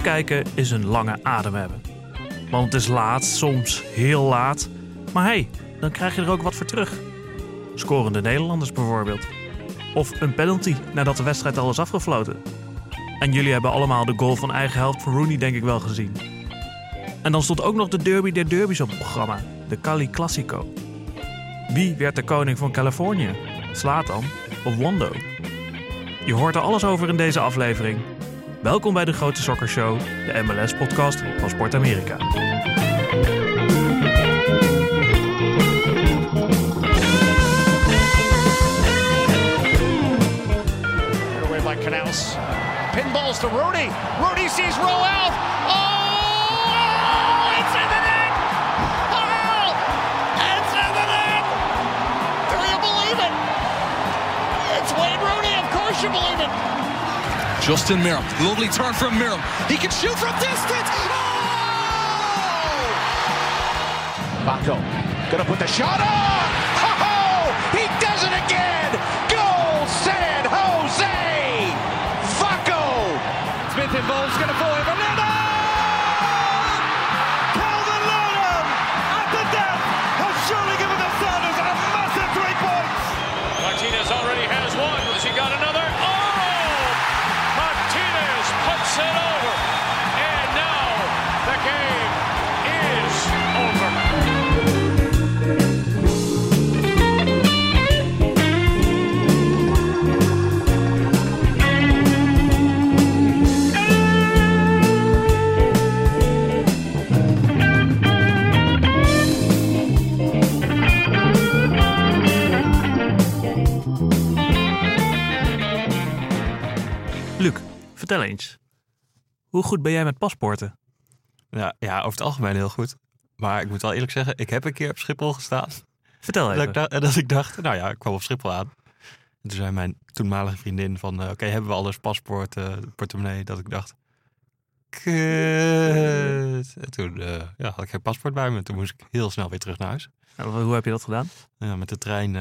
Kijken is een lange adem hebben. Want het is laat, soms heel laat. Maar hey, dan krijg je er ook wat voor terug. Scorende Nederlanders bijvoorbeeld. Of een penalty nadat de wedstrijd al is afgefloten. En jullie hebben allemaal de goal van eigen helft van Rooney denk ik wel gezien. En dan stond ook nog de derby der derbies op het programma. De Cali Classico. Wie werd de koning van Californië? Slatan of Wando? Je hoort er alles over in deze aflevering. Welkom bij de Grote Soccer Show, de MLS-podcast van Sport Amerika. Pinballs to Rooney. Rooney sees out. Oh, it's in the net. Oh, it's in the net. Do you believe it? It's Wayne Rooney. Of course you believe it. Justin Miram. Lovely turn from Miram. He can shoot from distance. Oh! Baco gonna put the shot on. He does it again. Goal, San vertel eens. Hoe goed ben jij met paspoorten? Ja, ja, over het algemeen heel goed. Maar ik moet wel eerlijk zeggen, ik heb een keer op Schiphol gestaan. Vertel Dat even. ik, dacht, dat ik dacht, nou ja, ik kwam op Schiphol aan. En toen zei mijn toenmalige vriendin van, eh, oké, hebben we alles, paspoort, eh, portemonnee, dat ik dacht, kut. En toen eh, ja, had ik geen paspoort bij me. Toen moest ik heel snel weer terug naar huis. Nou, Hoe heb je dat gedaan? Ja, met de trein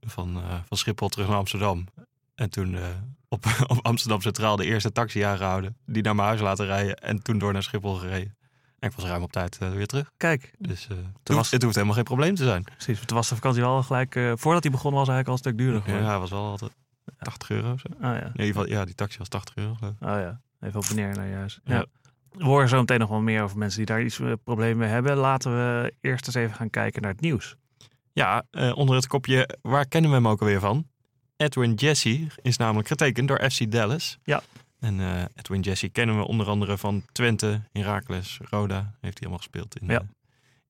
van, van Schiphol terug naar Amsterdam. En toen eh, op, op Amsterdam Centraal de eerste taxi aangehouden. Die naar mijn huis laten rijden. En toen door naar Schiphol gereden. En ik was ruim op tijd eh, weer terug. Kijk, Dus eh, het, was- hoeft, het hoeft helemaal geen probleem te zijn. precies. Toen was de vakantie al gelijk... voordat hij begon was hij eigenlijk al een stuk duurder Ja, geworden. hij was wel altijd 80 euro of zo. Oh ja. In ieder geval, ja, die taxi was 80 euro. geloof ik. Oh ja. Even op en neer naar je huis. Ja. Ja. We horen zo meteen nog wel meer over mensen die daar iets problemen mee hebben. Laten we eerst eens even gaan kijken naar het nieuws. Ja, onder het kopje, waar kennen we hem ook alweer van? Edwin Jesse is namelijk getekend door FC Dallas. Ja. En eh, Edwin Jesse kennen we onder andere van Twente, Heracles, Roda. Heeft hij allemaal gespeeld in, Ja. eh,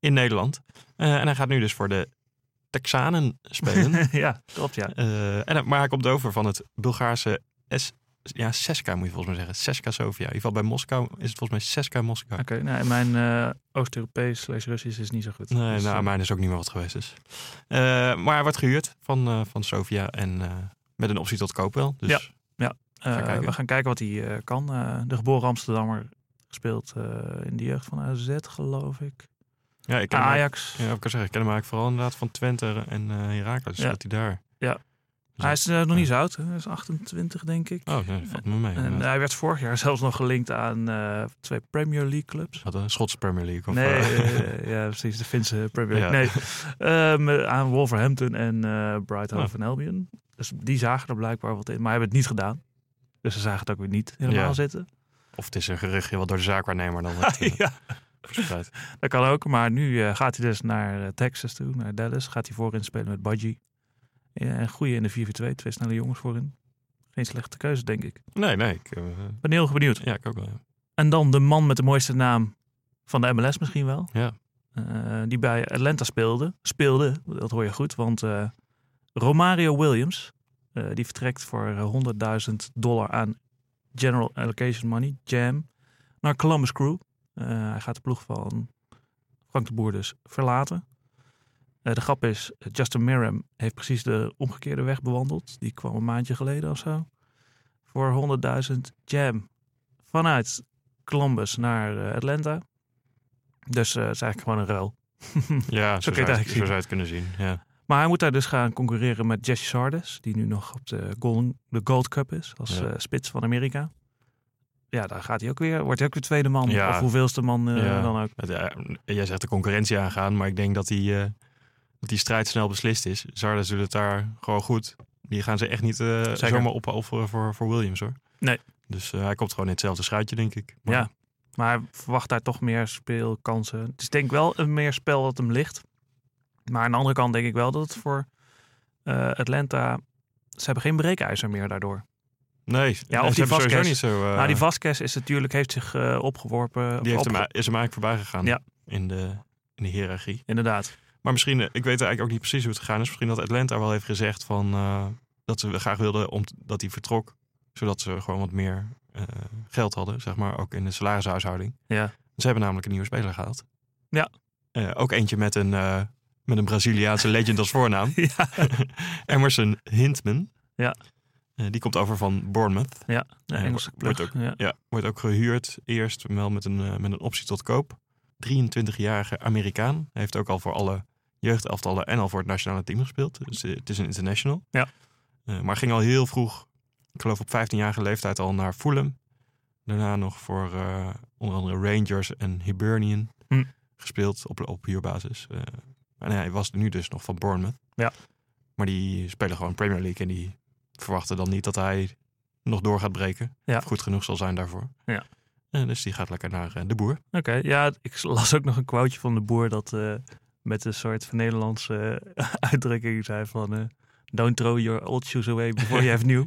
in Nederland. Eh, en hij gaat nu dus voor de Texanen spelen. ja, klopt ja. En, maar hij komt over van het Bulgaarse S, ja, Seska moet je volgens mij zeggen. Seska Sofia. In ieder geval bij Moskou is het volgens mij Seska Moskou. Oké, nou, mijn eh, Oost-Europees slash Russisch is niet zo goed. Nee, Dus, nou, eh, mijn is ook niet meer wat geweest is. Eh, maar hij wordt gehuurd van, van Sofia en met een optie tot koop wel. Dus Ja. gaan kijken. we gaan kijken wat hij kan. De geboren Amsterdammer gespeeld eh, in de jeugd van AZ, geloof ik. ja, ik ken hem, Ajax. ja, ik kan zeggen, ik ken hem eigenlijk vooral inderdaad van Twente en eh Heracles. Ja. Dat hij daar. Ja. Hij is eh, nog niet zo oud. Hè? Hij is 28, denk ik. Oh, nee, dat valt me mee. en hij werd vorig jaar zelfs nog gelinkt aan eh, twee Premier League clubs. Wat een Schotse Premier League. Of, Nee, eh, ja, precies. De Finse Premier League. Ja. Nee, Ehm, aan Wolverhampton en Brighton Oh. en Albion. Dus die zagen er blijkbaar wat in, maar hebben het niet gedaan. Dus ze zagen het ook weer niet helemaal Ja. zitten. of het is een geruchtje wat door de zaakwaarnemer dan wordt ja, verspreid. dat kan ook. Maar nu gaat hij dus naar Texas toe, naar Dallas. Gaat hij voorin spelen met Budgie. Ja, en goeie in de 4-4-2. Twee snelle jongens voorin. Geen slechte keuze, denk ik. Nee, nee. Ik, eh, Ben heel benieuwd. ja, ik ook wel. ja. En dan de man met de mooiste naam van de MLS misschien wel. Ja. Eh, die bij Atlanta speelde. Speelde, dat hoor je goed. Want eh, Romario Williams, eh, die vertrekt voor eh, 100.000 dollar aan General Allocation Money, JAM, naar Columbus Crew. Eh, hij gaat de ploeg van Frank de Boer dus verlaten. Eh, de grap is, Justin Miram heeft precies de omgekeerde weg bewandeld. Die kwam een maandje geleden of zo. Voor 100.000 jam vanuit Columbus naar eh, Atlanta. Dus eh, het is eigenlijk gewoon een ruil. Ja, zo, het zou, eigenlijk zo zien. zou je het kunnen zien. Ja. Maar hij moet daar dus gaan concurreren met Jesse Sardes, die nu nog op de, Golden, de Gold Cup is, als Ja. spits van Amerika. ja, daar gaat hij ook weer, wordt hij ook weer tweede man. Ja. Of hoeveelste man dan ook. Het, jij zegt de concurrentie aangaan, maar ik denk dat eh, dat die strijd snel beslist is. Zardes doet het daar gewoon goed. Die gaan ze echt niet Zeker. zomaar opofferen voor, voor Williams hoor. Nee. Dus eh, hij komt gewoon in hetzelfde schuitje, denk ik. Maar Ja. Maar verwacht daar toch meer speelkansen. Het is denk ik wel een meer spel dat hem ligt. Maar aan de andere kant denk ik wel dat het voor eh, Atlanta... Ze hebben geen breekijzer meer daardoor. Nee, Ja, nee, of die Vasquez. niet zo... nou, die Vasquez is natuurlijk, heeft zich opgeworpen. die heeft op- hem, is hem eigenlijk voorbij gegaan Ja. in, de, in de hiërarchie. Inderdaad. Maar misschien, eh, ik weet eigenlijk ook niet precies hoe het gegaan is. Misschien dat Atlanta wel heeft gezegd van, eh, dat ze graag wilden om, dat hij vertrok. Zodat ze gewoon wat meer eh, geld hadden, zeg maar, ook in de salarishuishouding. Ja. Ze hebben namelijk een nieuwe speler gehaald. Ja. Ook eentje met een, met een Braziliaanse legend als voornaam. ja. Emerson Hintman. Ja. Die komt over van Bournemouth. ja, Engelse wordt ook- ja. Ja, wordt ook gehuurd. Eerst wel met een, met een optie tot koop. 23-jarige Amerikaan. Hij heeft ook al voor alle jeugdelftallen en al voor het nationale team gespeeld. Dus eh, het is een international. Ja. Eh, maar ging al heel vroeg, ik geloof op 15-jarige leeftijd al naar Fulham. Daarna nog voor eh, onder andere Rangers en Hibernian Hm. gespeeld op, op huurbasis. En hij was nu dus nog van Bournemouth. Ja. Maar die spelen gewoon Premier League en die verwachten dan niet dat hij nog door gaat breken. Ja. Of goed genoeg zal zijn daarvoor. Ja. Dus die gaat lekker naar de boer. Oké, ja, ik las ook nog een quoteje van de boer dat met een soort van Nederlandse uitdrukking zei van... eh, Don't throw your old shoes away before you have new.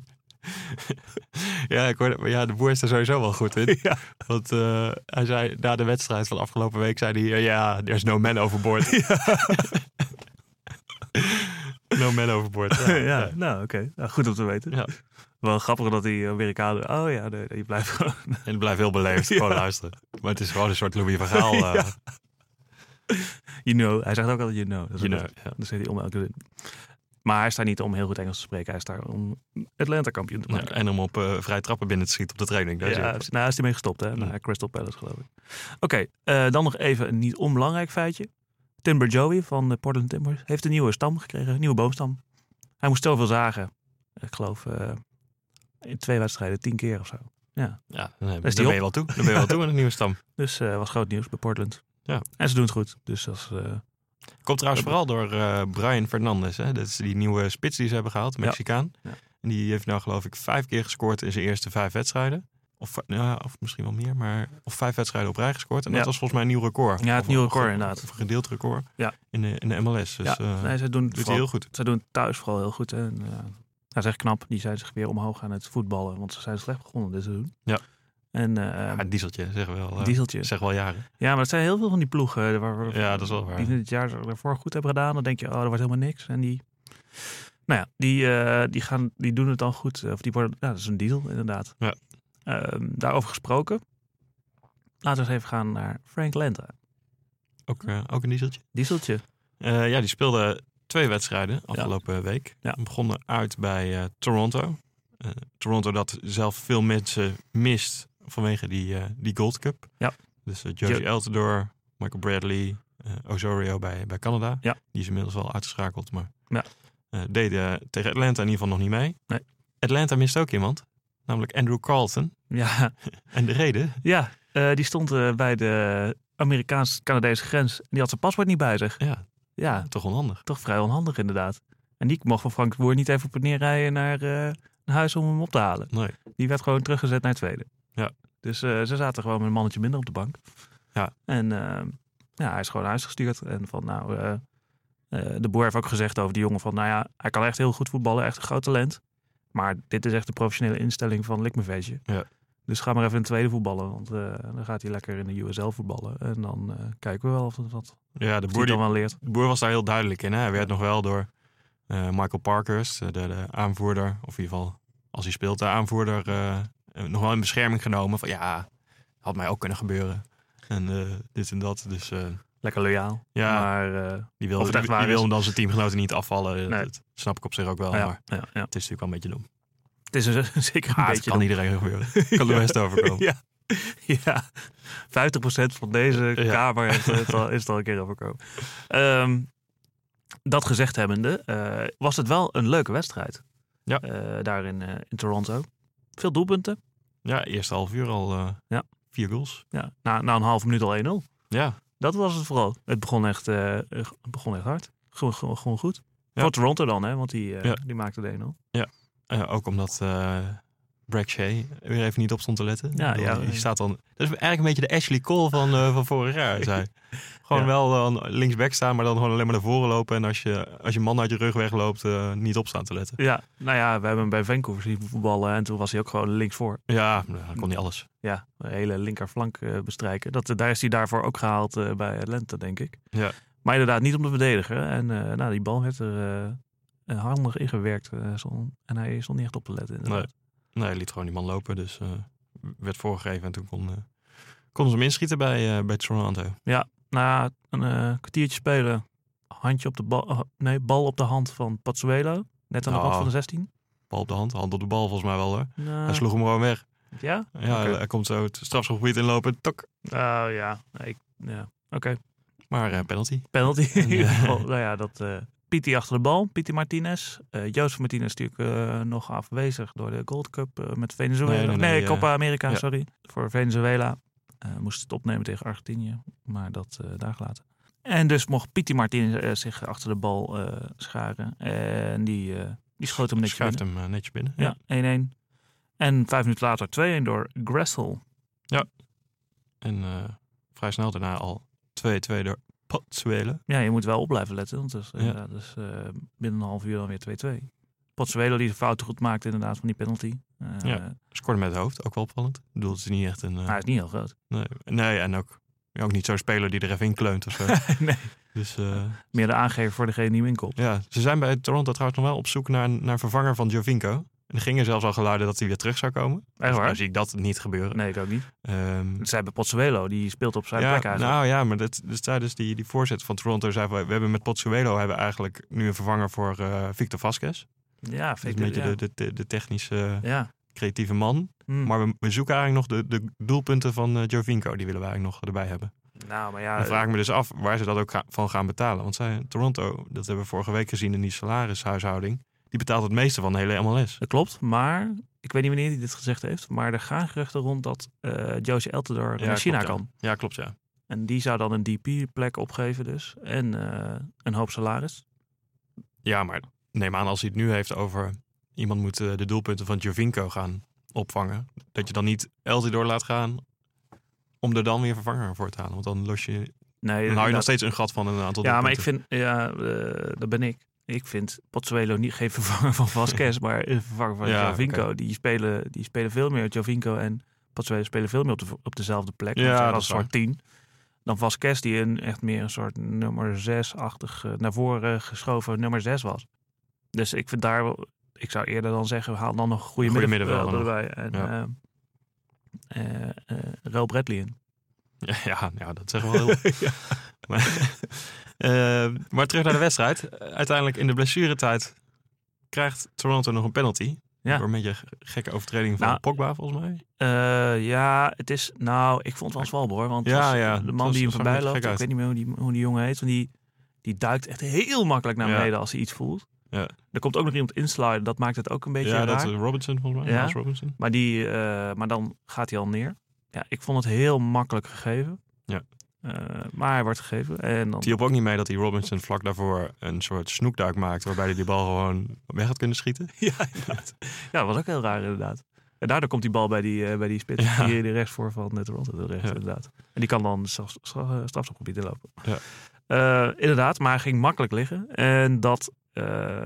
ja, ik hoorde, maar ja, de boer is er sowieso wel goed in. Ja. Want eh, hij zei na de wedstrijd van afgelopen week, zei hij, eh, ja, there's no man overboard. no man overboard. Ja, ja, nou oké. Nou, goed om te weten. Ja. Wel grappig dat die Amerikanen... Oh ja, nee, die blijft gewoon... En het blijft heel beleefd, gewoon luisteren. Maar het is gewoon een soort Louis van Gaal. You know. Hij zegt ook altijd you know. Dat is you ook know, ja. Dat zegt hij om elke zin. Maar hij staat niet om heel goed Engels te spreken. Hij is daar om Atlanta kampioen te Ja, maken. en om op eh vrij trappen binnen te schieten op de training. Daar is Ja, is- nou is hij mee gestopt, hè? Ja. Naar Crystal Palace, geloof ik. Oké, eh, dan nog even een niet onbelangrijk feitje. Timber Joey van de Portland Timbers heeft een nieuwe stam gekregen, een nieuwe boomstam. Hij moest zoveel zagen. Ik geloof eh, in twee wedstrijden tien keer of zo. Ja, Ja, dan, heb- Is dan die ben je wel toe. Dan ben je wel toe in een nieuwe stam. dus eh was groot nieuws bij Portland. Ja. En ze doen het goed. Dus dat is, eh, Komt trouwens vooral door eh, Brian Fernandez. Hè? Dat is die nieuwe spits die ze hebben gehaald, Mexicaan. Ja. En die heeft nou geloof ik vijf keer gescoord in zijn eerste vijf wedstrijden. Of, ja, of misschien wel meer, maar of vijf wedstrijden op rij gescoord. En dat was volgens mij een nieuw record. Ja, het Of- nieuwe record, of- inderdaad. Of een gedeeld record Ja. in, de, in de MLS. Dus ja, eh nee, ze doen het vooral- heel goed. Ze doen het thuis vooral heel goed. En, ja, dat is echt knap. Die zijn zich weer omhoog aan het voetballen. Want ze zijn slecht begonnen dit seizoen. Ja. En Ja, een dieseltje, zeggen we wel. eh, dieseltje. Zeg wel jaren. Ja, maar het zijn heel veel van die ploegen. eh, Waar, Ja, dat is wel waar. Die het jaar daarvoor goed hebben gedaan. Dan denk je, oh, er wordt helemaal niks. En die, nou ja, die, eh, die, gaan, die doen het dan goed. Of die worden, ja, dat is een deal, inderdaad. Ja. Ehm, daarover gesproken. Laten we eens even gaan naar Frank Lenta. Ook, ook een dieseltje. Dieseltje. Ja, die speelde twee wedstrijden afgelopen week. Ja. Begonnen uit bij Toronto. Toronto dat zelf veel mensen mist vanwege die, eh, die Gold Cup. Ja. Dus eh, Josie Jo- Michael Bradley, eh, Osorio bij, bij Canada. Ja. Die is inmiddels wel uitgeschakeld, maar Ja. eh, deden tegen Atlanta in ieder geval nog niet mee. Nee. Atlanta mist ook iemand, namelijk Andrew Carlton. Ja, En de reden? ja eh, die stond eh, bij de Amerikaans-Canadese grens. En die had zijn paspoort niet bij zich. Ja, Ja, toch onhandig. toch vrij onhandig inderdaad. En die mocht van Frank Boer niet even op en neer rijden naar, eh, huis om hem op te halen. Nee. Die werd gewoon teruggezet naar tweede. Ja. Dus eh, ze zaten gewoon met een mannetje minder op de bank. Ja. En eh, ja, hij is gewoon naar huis gestuurd. En van nou, eh, eh, de boer heeft ook gezegd over die jongen van, nou ja, hij kan echt heel goed voetballen, echt een groot talent. Maar dit is echt de professionele instelling van Likmeveetje. Ja. Dus ga maar even in de tweede voetballen, want dan gaat hij lekker in de USL voetballen. En dan kijken we wel of, dat, Ja, de boer die, dan wel leert. De boer was daar heel duidelijk in. Hè? Hij werd nog wel door Michael Parkhurst, de, de aanvoerder, of in ieder geval als hij speelt, de aanvoerder, nog wel in bescherming genomen. Van ja, had mij ook kunnen gebeuren. En eh, dit en dat. Dus eh, Lekker loyaal. Ja. Maar eh, die wil, die, waar die wil dan zijn teamgenoten niet afvallen. Nee. Dat snap ik op zich ook wel. ja, Maar ja, ja. het is natuurlijk wel een beetje dom. Het is een, zeker een Ah, het beetje kan iedereen gebeuren. kan de Ja. best overkomen. Ja, ja. 50% van deze kamer heeft al, is het al een keer overkomen. Ehm, dat gezegd hebbende, eh, was het wel een leuke wedstrijd. Ja. Eh, daar in, eh, in Toronto. Veel doelpunten. Ja, eerste half uur al eh, Ja. vier goals. Ja, na, na een half minuut al 1-0. Ja, Dat was het vooral. Het begon echt, het begon echt hard. Gewoon, gewoon, gewoon goed. Ja. Voor Toronto dan, hè, want die, Ja. die maakte de 1-0. eh, ook omdat Brad Shea weer even niet op stond te letten. Ja, bedoel, ja. Die staat dan, dat is eigenlijk een beetje de Ashley Cole van, eh, van vorig jaar. Hij. Gewoon Ja. wel dan linksback staan, maar dan gewoon alleen maar naar voren lopen. En als je, als je man uit je rug wegloopt, eh, niet op staan te letten. Ja, nou ja, we hebben hem bij Vancouver zien voetballen en toen was hij ook gewoon linksvoor. Ja, nou, dan kon niet alles. Ja, een hele linkerflank eh, bestrijken. Dat, daar is hij daarvoor ook gehaald eh, bij Atlanta, denk ik. Ja. Maar inderdaad, niet om te verdedigen. En eh, nou, die bal werd er eh, handig ingewerkt. eh, en hij stond niet echt op te letten. inderdaad. Nee, hij liet gewoon die man lopen. Dus eh, werd voorgegeven en toen kon, eh konden ze hem inschieten bij, eh, bij Toronto. Na een kwartiertje spelen, handje op de bal, nee, bal op de hand van Pazzuelo. Net aan de Oh. rand van de 16. Bal op de hand, hand op de bal volgens mij wel hoor. Nou, Hij sloeg hem gewoon weg. Ja? Ja, hij komt zo het strafschopgebied inlopen. Tok. Oh ja, Nee, ik, ja. oké. Maar eh, penalty. Penalty Ja. geval. nou ja, dat... Pietie achter de bal, Pietie Martinez. Eh Jozef Martinez natuurlijk eh, nog afwezig door de Gold Cup eh, met Venezuela. Nee, Nee, nee, nee, Copa America, ja. sorry. Voor Venezuela. Moest het opnemen tegen Argentinië, maar dat daar gelaten. En dus mocht Pietie Martinez zich achter de bal scharen. En die, die schoot hem netjes Schuift binnen. hem netjes binnen. Ja, 1-1. En vijf minuten later 2-1 door Gressel. En eh, vrij snel daarna al 2-2 door Ja, je moet wel op blijven letten. Want dus, Ja. dus binnen een half uur dan weer 2-2. Pozzuelo die de fouten goed maakte inderdaad van die penalty. Eh, Ja. Scoorde met het hoofd, ook wel opvallend. Ik bedoel, het is niet echt een... eh, Hij is niet heel groot. nee, nee, en ook, ook niet zo'n speler die er even in kleunt of zo. nee. dus Meer de aangever voor degene die hem ja, ze zijn bij Toronto trouwens nog wel op zoek naar, een- naar vervanger van Jovinko. En er gingen zelfs al geluiden dat hij weer terug zou komen. Echt waar? Nou zie ik dat niet gebeuren. Nee, ik ook niet. Ehm, Zij hebben Pozzuelo, die speelt op zijn ja, plek eigenlijk. nou ja, maar dat, dus tijdens die, die voorzitter van Toronto zei we hebben met Potsuelo hebben eigenlijk nu een vervanger voor eh, Victor Vasquez. ja, Dat is vind een beetje ja. de, de, de technische, Ja. creatieve man. Hm. Maar we, we zoeken eigenlijk nog de, de doelpunten van eh Jovinko. Die willen we eigenlijk nog erbij hebben. Nou, maar ja. Dan vraag ik me dus af waar ze dat ook van gaan betalen. Want zij, Toronto, dat hebben we vorige week gezien in die salarishuishouding. Die betaalt het meeste van de hele MLS. Dat klopt, maar ik weet niet wanneer hij dit gezegd heeft. Maar er gaan geruchten rond dat eh Josie Eltidoor naar China klopt, kan. Ja, klopt ja. En die zou dan een DP-plek opgeven dus. En eh, een hoop salaris. Ja, maar neem aan als hij het nu heeft over... iemand moet eh, de doelpunten van Jovinko gaan opvangen. Dat je dan niet Eltidoor laat gaan om er dan weer vervanger voor te halen. Want dan los je, Nee, dan hou je nog steeds een gat van een aantal Ja, maar ik vind, ja, eh, dat ben ik. Ik vind Pozzuelo niet geen vervanger van Vasquez, maar een vervanger van Ja, Jovinko. Die, spelen, die spelen veel meer. Jovinko en Pozzuelo spelen veel meer op, de, op dezelfde plek. Ja, een soort tien. Dan Vasquez, die een, echt meer een soort nummer zes-achtig eh, naar voren geschoven nummer zes was. Dus ik vind daar ik zou eerder dan zeggen, we halen dan nog een goede, Goede middenvelder erbij. En, Ja. Rel Bradley in. Ja, ja, ja, dat zeggen we wel heel. maar, eh, maar terug naar de wedstrijd. Uiteindelijk in de blessuretijd krijgt Toronto nog een penalty. Ja. Door een beetje gekke overtreding van Nou, Pogba, volgens mij. Eh, ja, het is. Nou, ik vond het wel zwalbe hoor. Want Ja, ja, de man was- die hem voorbij loopt, ik weet niet meer hoe die, hoe die jongen heet. Want die, die duikt echt heel makkelijk naar Ja. beneden als hij iets voelt. Ja. Er komt ook nog iemand insliden, dat maakt het ook een beetje Ja, raar. dat is Robinson, volgens mij. Ja. Robinson. Maar, die, eh, maar dan gaat hij al neer. Ja, ik vond het heel makkelijk gegeven. Ja. Eh, maar hij wordt gegeven. En dan, Die hielp ook niet mee dat die Robinson vlak daarvoor een soort snoekduik maakt. Waarbij hij die bal gewoon weg had kunnen schieten. ja, inderdaad. ja, dat was ook heel raar inderdaad. En daardoor komt die bal bij die, eh, bij die spits Ja. die, die rechts voor van de Toronto terecht, Ja. inderdaad. En die kan dan straf, straf, eh, strafschopgebied inlopen. Ja. Eh, inderdaad, maar hij ging makkelijk liggen. En dat, eh,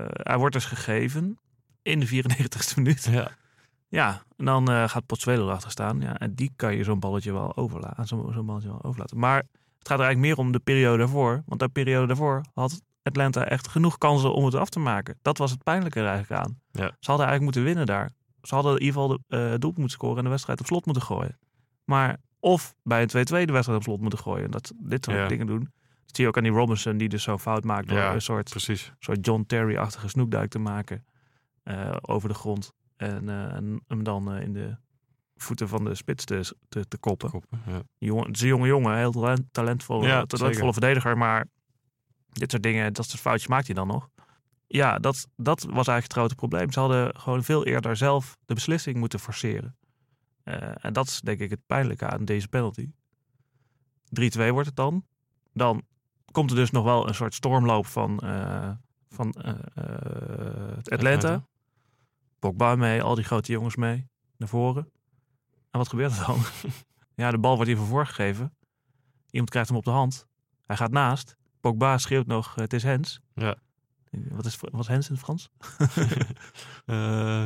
hij wordt dus gegeven in de 94ste minuut. Ja. Ja, en dan eh, gaat Pozuelo erachter staan. Ja, en die kan je zo'n balletje wel overlaten. Zo'n balletje wel overlaten. Maar het gaat er eigenlijk meer om de periode daarvoor. Want de periode daarvoor had Atlanta echt genoeg kansen om het af te maken. Dat was het pijnlijke er eigenlijk aan. Ja. Ze hadden eigenlijk moeten winnen daar. Ze hadden in ieder geval de eh doelpunt moeten scoren en de wedstrijd op slot moeten gooien. Maar of bij een 2-2 de wedstrijd op slot moeten gooien. En dat dit soort Ja. dingen doen. Dat zie je ook aan die Robinson die dus zo'n fout maakt door Ja, een soort Precies. soort John Terry-achtige snoekduik te maken eh, over de grond. En, eh, en hem dan eh, in de voeten van de spits te, te, te koppen. Koppen, ja. Jongen, het is een jonge jongen, heel talent, talentvolle, Ja, talentvolle zeker. verdediger. Maar dit soort dingen, dat soort foutjes maakt hij dan nog. Ja, dat, dat was eigenlijk het grote probleem. Ze hadden gewoon veel eerder zelf de beslissing moeten forceren. Eh, en dat is denk ik het pijnlijke aan deze penalty. 3-2 wordt het dan. Dan komt er dus nog wel een soort stormloop van, van het Atlanta. Atlanta. Pogba mee, al die grote jongens mee naar voren. En wat gebeurt er dan? ja, de bal wordt hiervoor voorgegeven. Iemand krijgt hem op de hand. Hij gaat naast. Pogba schreeuwt nog, het is Hens. Ja. Wat is, wat is Hens in het Frans? Eh,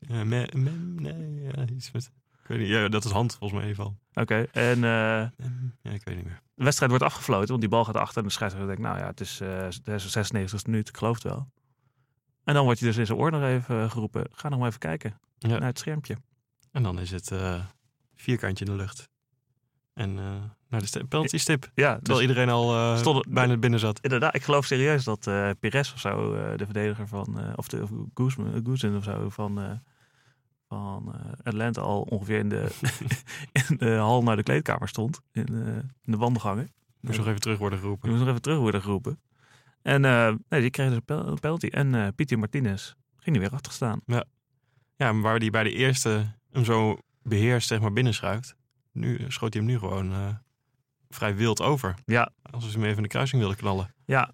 ja, me, me- nee, ja, iets met... Ik weet niet, ja, dat is hand volgens mij ieder geval. Oké, en eh, Ja, ik weet niet meer. de wedstrijd wordt afgefloten, want die bal gaat achter. En de scheidsrechter denkt, nou ja, het is eh, de 96e minuut, ik geloof het wel. En dan wordt hij dus in zijn oor nog even eh, geroepen, ga nog maar even kijken Ja. naar het schermpje. En dan is het eh, vierkantje in de lucht. En eh, naar de st- penalty stip. Ja, Terwijl dus iedereen al Stond- bijna binnen zat. inderdaad, ik geloof serieus dat Pires of zo, de verdediger van, of de of Guzman, Guzman of zo van, van Atlanta al ongeveer in de, in de hal naar de kleedkamer stond, in, in de wandelgangen. Moest nog even terug worden geroepen. moest nog even terug worden geroepen. En eh, nee, die kreeg dus een penalty. En eh Pieter Martinez ging er weer achter staan. Ja, maar waar hij bij de eerste hem zo beheerst, zeg maar, binnenschuift. Nu schoot hij hem nu gewoon eh, vrij wild over. Ja. Als ze hem even in de kruising wilden knallen. Ja.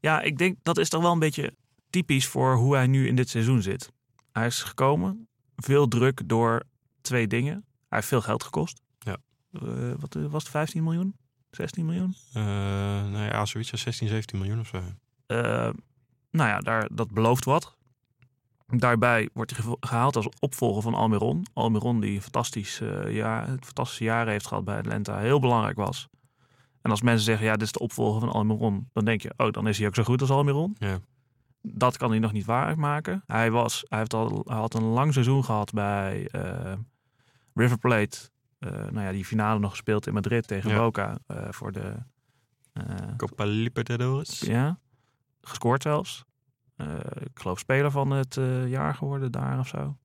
ja, ik denk dat is toch wel een beetje typisch voor hoe hij nu in dit seizoen zit. Hij is gekomen, veel druk door twee dingen. Hij heeft veel geld gekost. Ja. Wat was het, 15 miljoen? 16 miljoen? Eh nou ja, zoiets als 16, 17 miljoen of zo. Eh, nou ja, daar, dat belooft wat. Daarbij wordt hij gehaald als opvolger van Almiron. Almiron die een fantastisch, eh, jaar, fantastische jaren heeft gehad bij Atlanta. Heel belangrijk was. En als mensen zeggen, ja, dit is de opvolger van Almiron. Dan denk je, oh, dan is hij ook zo goed als Almiron. Ja. Dat kan hij nog niet waarmaken. Hij, was, hij, heeft al, hij had een lang seizoen gehad bij River Plate. Eh, nou ja, die finale nog gespeeld in Madrid tegen Ja. Boca. eh, voor de... eh, Copa Libertadores. ja, gescoord zelfs. Ik geloof speler van het jaar geworden daar of zo.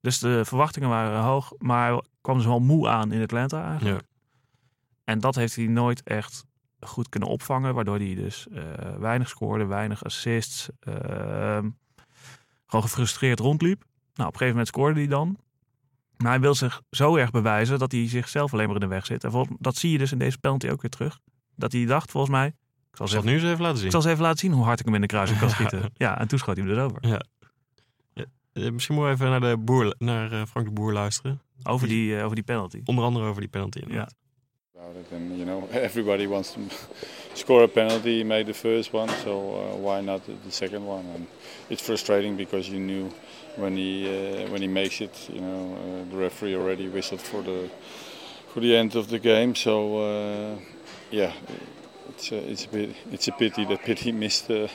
Dus de verwachtingen waren hoog, maar kwam dus wel moe aan in Atlanta eigenlijk. Ja. En dat heeft hij nooit echt goed kunnen opvangen, waardoor hij dus weinig scoorde, weinig assists. ehm, gewoon gefrustreerd rondliep. Nou, op een gegeven moment scoorde hij dan. Maar hij wil zich zo erg bewijzen dat hij zichzelf alleen maar in de weg zit. En volgens, dat zie je dus in deze penalty ook weer terug. Dat hij dacht, volgens mij, ik zal Ik zal zeggen, het nu eens even laten zien. ik zal eens even laten zien hoe hard ik hem in de kruising kan Ja. schieten. Ja, en toen schoot hij hem dus over. Eh, misschien moeten we even naar, de boer, naar eh, Frank de Boer luisteren. Over die, eh, over die penalty. Onder andere over die penalty. Ja. about it. And you know, everybody wants to score a penalty. He made the first one, so uh, why not the, the second one? And it's frustrating because you knew when he uh, when he makes it, you know, uh, the referee already whistled for the for the end of the game. So uh, yeah, it's a, it's a bit it's a pity that Pity missed the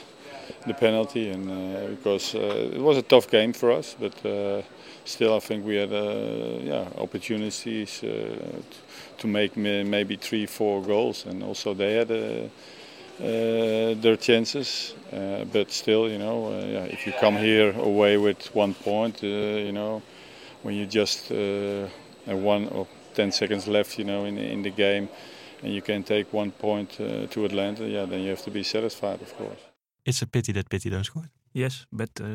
the penalty, and uh, because uh, it was a tough game for us, but. Uh, Still, I think we had uh, yeah opportunities uh, to make maybe three, four goals, and also they had uh, uh, their chances. Uh, but still, you know, uh, yeah, if you come here away with one point, uh, you know, when you just uh, have one or ten seconds left, you know, in in the game, and you can take one point uh, to Atlanta, yeah, then you have to be satisfied, of course. It's a pity that Pity don't score. Yes, met eh,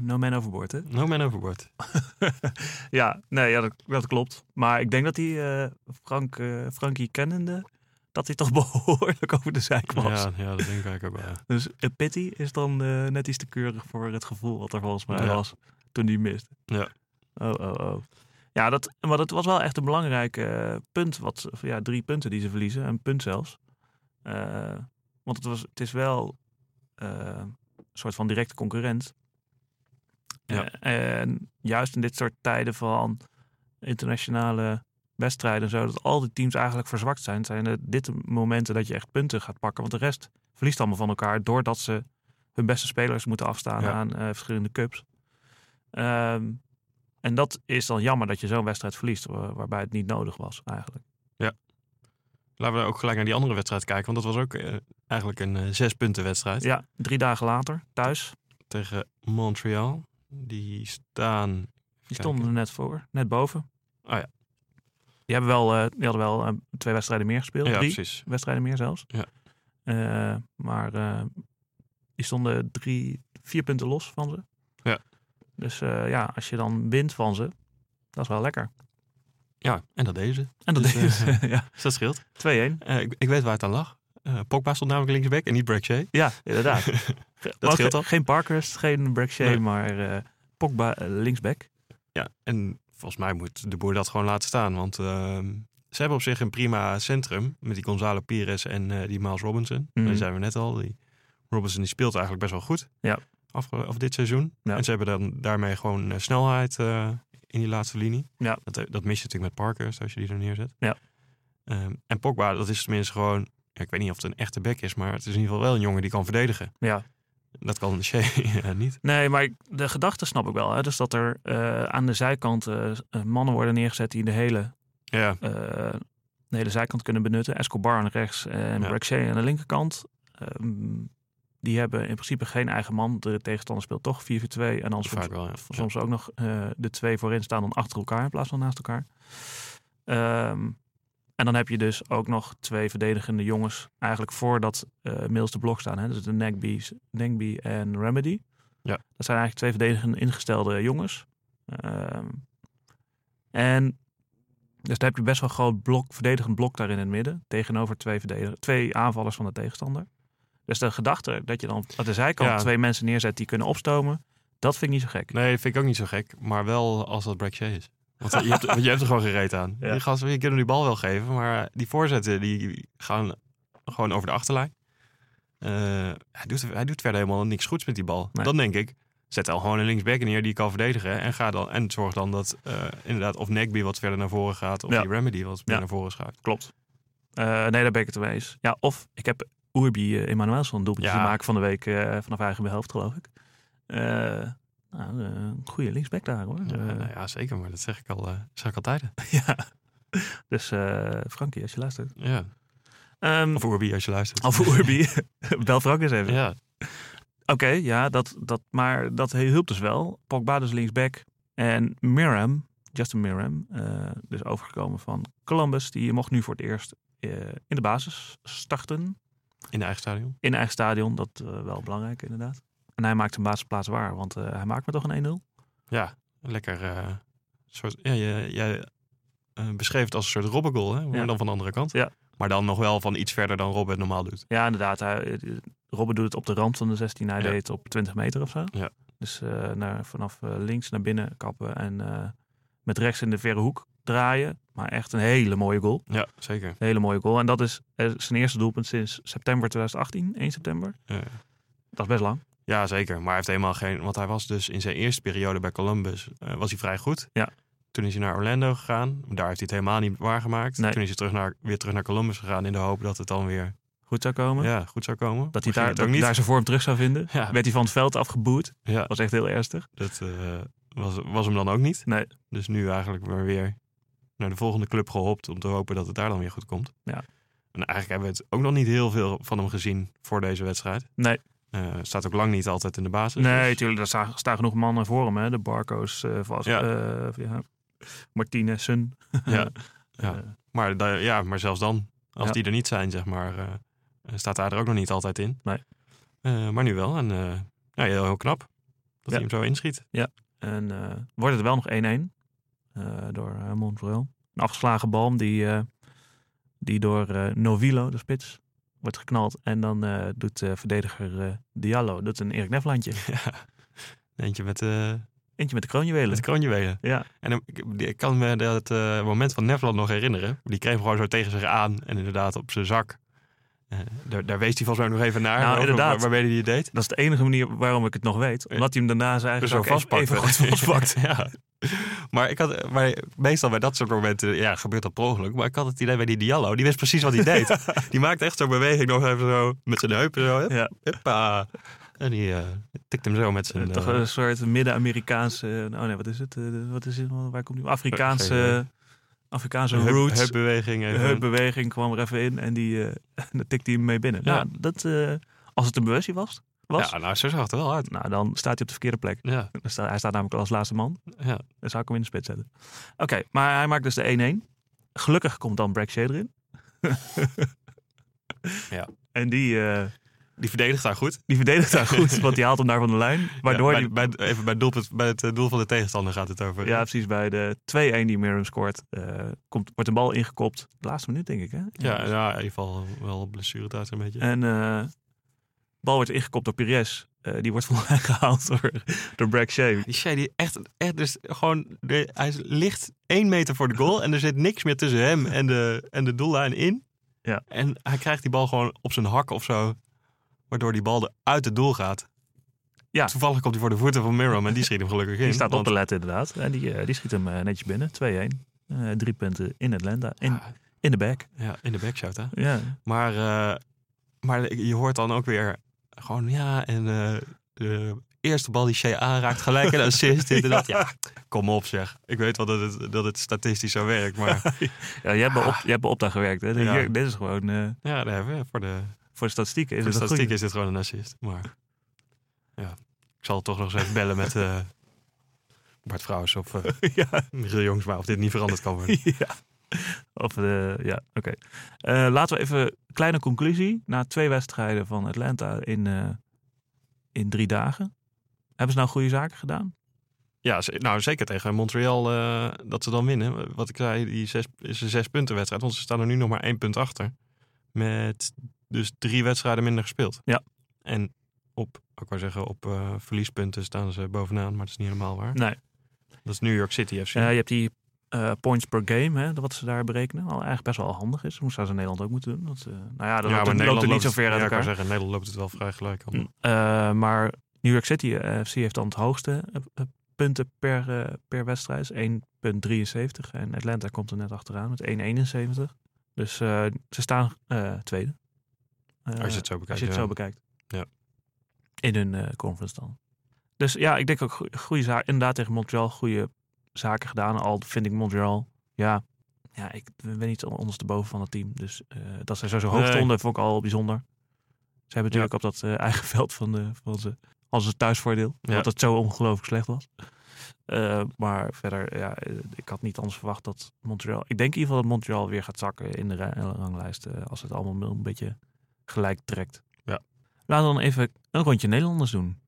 no man overboard, hè? No man overboard. ja, nee, ja, dat, dat klopt. Maar ik denk dat hij eh, Frank, eh, Frankie kennende, dat hij toch behoorlijk over de zijk was. Ja, ja, dat denk ik eigenlijk ook wel. ja. Dus een pity is dan eh, net iets te keurig voor het gevoel wat er volgens mij Ja. was toen hij miste. Ja. Oh, oh, oh. Ja, dat, maar dat was wel echt een belangrijk eh, punt. Wat, ja, drie punten die ze verliezen. Een punt zelfs. Eh, want het, was, het is wel eh, een soort van directe concurrent. Ja. Eh, en juist in dit soort tijden van internationale wedstrijden en zo, dat al die teams eigenlijk verzwakt zijn, zijn het dit de momenten dat je echt punten gaat pakken. Want de rest verliest allemaal van elkaar doordat ze hun beste spelers moeten afstaan Ja. aan eh, verschillende cups. Ehm, en dat is dan jammer dat je zo'n wedstrijd verliest, wa- waarbij het niet nodig was eigenlijk. Laten we ook gelijk naar die andere wedstrijd kijken. Want dat was ook eh, eigenlijk een eh, zes punten wedstrijd. Ja, drie dagen later, thuis. Tegen Montreal. Die staan... Die stonden er net voor, net boven. Oh ja. Die, hebben wel, eh, die hadden wel eh, twee wedstrijden meer gespeeld. Ja, drie precies. wedstrijden meer zelfs. Ja. Eh, maar die stonden drie, vier punten los van ze. Ja. Dus ja, als je dan wint van ze, dat is wel lekker. Ja, en dat deden ze. En dat Dus, is eh, ja, 2-1. Dus dat scheelt. 2-1. Eh, ik, ik weet waar het aan lag. Pogba stond namelijk linksback en niet Brek Shea. Ja, inderdaad. Dat scheelt al. Geen Parkhurst, geen Brexham, Nee. maar Pogba linksback. Ja, en volgens mij moet de boer dat gewoon laten staan. Want ehm, ze hebben op zich een prima centrum. Met die Gonzalo Pires en eh, die Miles Robinson. Mhm. Die zijn we net al. Die Robinson die speelt eigenlijk best wel goed. Ja. Of dit seizoen. Ja. En ze hebben dan daarmee gewoon eh, snelheid eh, in die laatste linie. Ja. Dat, dat mis je natuurlijk met Parker, als je die er neerzet. Ja. Ehm, en Pogba, dat is tenminste gewoon... ja, ik weet niet of het een echte back is, maar het is in ieder geval wel een jongen die kan verdedigen. Ja. Dat kan Shea niet. Nee, maar de gedachte snap ik wel. Hè? Dus dat er eh, aan de zijkant eh, eh, mannen worden neergezet die de hele, Ja, de hele zijkant kunnen benutten. Escobar aan rechts en Ja. Aan de linkerkant. Ehm, die hebben in principe geen eigen man. De tegenstander speelt toch 4-4-2. En dan soms, wel. Ja. soms ook nog de twee voorin staan dan achter elkaar in plaats van naast elkaar. Ehm, en dan heb je dus ook nog twee verdedigende jongens eigenlijk voordat eh Mills de blok staan. Hè? Dus de Nagby's, Nagby en Remedy. Ja. Dat zijn eigenlijk twee verdedigend ingestelde jongens. Ehm, en dus daar heb je best wel een groot blok, verdedigend blok daar in het midden. Tegenover twee, twee aanvallers van de tegenstander. Dus de gedachte dat je dan aan de zijkant Ja. twee mensen neerzet die kunnen opstomen. Dat vind ik niet zo gek. Nee, vind ik ook niet zo gek. Maar wel als dat Shea is. Want je hebt, want je hebt er gewoon gereed aan. Ja. Die gasten, je kunt hem die bal wel geven. Maar die voorzetten die gaan gewoon over de achterlijn. Eh, hij, doet, hij doet verder helemaal niks goeds met die bal. Nee. Dan denk ik, zet dan gewoon een linksback neer die kan verdedigen. En, ga dan, en zorg dan dat eh, inderdaad of Nagby wat verder naar voren gaat. Of Ja. die Remedy wat meer Ja. naar voren schuift. Klopt. Eh, nee, daar ben ik het mee eens. Ja, of ik heb Urbi uh, Emanuelson een doelpuntje Ja. maken van de week eh, vanaf eigen helft, geloof ik. Nou, eh, een goede linksback daar hoor. Ja, Eh, nou ja, zeker. Maar dat zeg ik al, eh, zeg ik al tijden. ja. Dus Frankie, als je luistert. Ja. Ehm, Of Urbi als je luistert. of Urbi. Bel Frank eens even. Ja, Oké, ja, dat, dat, maar dat hielp dus wel. Pogba dus linksback. En Miram, Justin Miram, dus overgekomen van Columbus. Die mocht nu voor het eerst in de basis starten. in de eigen stadion. In eigen stadion, dat uh, wel belangrijk inderdaad. En hij maakt zijn basisplaats waar, want uh, hij maakt me toch een 1-0. Ja, lekker. Uh, soort, ja, jij jij uh, beschreef het als een soort Robben-goal, hè? maar Ja. dan van de andere kant. Ja. Maar dan nog wel van iets verder dan Robben normaal doet. Ja, inderdaad. Hij, Robben doet het op de rand van de 16. Hij Ja. deed het op 20 meter of zo. Ja. Dus naar, vanaf links naar binnen kappen en met rechts in de verre hoek draaien. Maar echt een hele mooie goal. Ja, zeker. Een hele mooie goal. En dat is eh, zijn eerste doelpunt sinds september 2018, 1 september. Ja. Dat is best lang. Ja, zeker. Maar hij heeft helemaal geen... Want hij was dus in zijn eerste periode bij Columbus uh, was hij vrij goed. Ja. Toen is hij naar Orlando gegaan. Daar heeft hij het helemaal niet waargemaakt. Nee. Toen is hij terug naar, weer terug naar Columbus gegaan in de hoop dat het dan weer Goed zou komen. ja, goed zou komen. Dat hij daar, dat ook niet. daar zijn vorm terug zou vinden. Ja. Werd hij van het veld afgeboet. Ja, was echt heel ernstig. dat uh, was, was hem dan ook niet. Nee. Dus nu eigenlijk maar weer naar de volgende club gehopt om te hopen dat het daar dan weer goed komt. Ja. En eigenlijk hebben we het ook nog niet heel veel van hem gezien voor deze wedstrijd. Nee. Uh, staat ook lang niet altijd in de basis. Nee, dus- natuurlijk. Er staan, staan genoeg mannen voor hem. Hè? De Barco's, uh, vast, Ja. uh, ja. Ja. ja. Eh, Maar, da- ja, maar zelfs dan, als Ja. die er niet zijn, zeg maar, staat hij er ook nog niet altijd in. Nee. Maar nu wel. En ja, heel, heel knap dat Ja. hij hem zo inschiet. En uh, wordt het wel nog 1-1 uh, door Montreal. Een afgeslagen bal die, die door Novilo, de spits, wordt geknald. En dan uh, doet verdediger uh, Diallo doet een Erik Neflandje. ja. Eentje met, uh, Eentje met de kroonjuwelen. met de kroonjuwelen. Ja, En ik, ik kan me dat uh, moment van Nefland nog herinneren. Die kreeg hem gewoon zo tegen zich aan en inderdaad op zijn zak. Uh, daar, daar wees hij volgens mij nog even naar. Nou, over inderdaad. Waar, waarmee hij het deed. dat is de enige manier waarom ik het nog weet. Omdat hij hem daarna zijn eigen Dus zo even, vastpakt. even goed vastpakt. ja. Maar, ik had, maar meestal bij dat soort momenten ja, gebeurt dat per ongeluk. Maar ik had het idee bij die Diallo. Die wist precies wat hij deed. die maakte echt zo'n beweging nog even zo met zijn heupen. Zo, hup, Ja. huppa. En die uh, tikt hem zo met zijn... Uh, toch een soort Midden-Amerikaanse. Oh nee, wat is het? Wat is het? Waar komt die? Afrikaanse. Afrikaanse roots. heupbeweging. heupbeweging kwam er even in en die uh, dan tikte hij hem mee binnen. Ja. Nou, dat, uh, als het een bewustie was, was Ja, nou, zo zag het er wel uit. nou, dan staat hij op de verkeerde plek. Ja, hij staat namelijk al als laatste man. ja. Dan zou ik hem in de spits zetten. Oké, maar hij maakt dus de 1-1. Gelukkig komt dan Shea erin. Ja. En die, uh, Die verdedigt daar goed. Die verdedigt daar goed, want die haalt hem daar van de lijn. Waardoor Ja, die, bij, bij, even bij, het doelpunt, bij het eh, doel van de tegenstander gaat het over. ja, precies bij de 2-1 die Miram scoort, eh, komt, wordt een bal ingekopt. De laatste minuut, denk ik, hè? ja, ja, in ieder geval wel blessuretijd een beetje. En de bal wordt ingekopt door Pires. Die wordt volgens mij gehaald door, door Brad Shea. Die Shea die echt, echt dus gewoon, de, hij ligt één meter voor de goal en er zit niks meer tussen hem en de, en de doellijn in. Ja. En hij krijgt die bal gewoon op zijn hak of zo, waardoor die bal uit het doel gaat. Ja. Toevallig komt hij voor de voeten van Miram en die schiet hem gelukkig in. Die staat op te letten inderdaad. En die, eh, die schiet hem eh, netjes binnen. 2-1. Eh, drie punten in Atlanta. In, Ah, in de back. ja, in de backshot hè. Ja. Maar, maar je hoort dan ook weer gewoon, ja, en de eerste bal die Shea aanraakt, gelijk een assist, dat. Ja, kom op zeg. Ik weet wel dat het, dat het statistisch zo werkt, maar ja, je hebt bij, op, je hebt bij Opta gewerkt. Hè? Ja. Hier, dit is gewoon, ja, daar hebben we voor de, voor de statistieken is voor de het statistiek is dit gewoon een assist. Maar ja, ik zal toch nog eens even bellen met eh, Bart Vrouwens of eh ja. Michiel Jongsma of dit niet veranderd kan worden. ja. Of, eh, ja, oké. Laten we even een kleine conclusie. Na twee wedstrijden van Atlanta in, in drie dagen. Hebben ze nou goede zaken gedaan? Ja, nou zeker tegen Montreal dat ze dan winnen. Wat ik zei, die zes, is een zes punten wedstrijd. Want ze staan er nu nog maar één punt achter. Met dus drie wedstrijden minder gespeeld. Ja. En op, ik wou zeggen, op eh, verliespunten staan ze bovenaan. Maar dat is niet helemaal waar. Nee. Dat is New York City FC. Eh, je hebt die eh, points per game, hè, wat ze daar berekenen. Al eigenlijk best wel handig is. Hoe zou ze in Nederland ook moeten doen? Dat, ze- nou ja, dat loopt, het- loopt er niet zo ver uit ja, ik elkaar. wou zeggen, Nederland loopt het wel vrij gelijk. aan. Mm, eh, maar New York City eh, FC heeft dan het hoogste eh, eh, punten per, eh, per wedstrijd. is 1,73. En Atlanta komt er net achteraan met 1,71. Dus eh, ze staan eh, tweede. Eh, Als je het zo bekijkt. Als je het ja. zo bekijkt. Ja. In hun eh, conference dan. Dus ja, ik denk ook goe- goede zaken. Inderdaad tegen Montreal goede zaken gedaan. Al vind ik Montreal, ja, ja ik ben niet ondersteboven van het team. Dus eh, dat ze zo, zo hoog Nee. stonden, vond ik al bijzonder. Ze hebben natuurlijk op dat eigen veld van, de, van ze als een thuisvoordeel. Ja. Omdat het zo ongelooflijk slecht was. Maar verder, ja, ik had niet anders verwacht dat Montreal... Ik denk in ieder geval dat Montreal weer gaat zakken in de ra- ranglijst. als het allemaal een beetje gelijk trekt. Ja. Laten we dan even een rondje Nederlanders doen.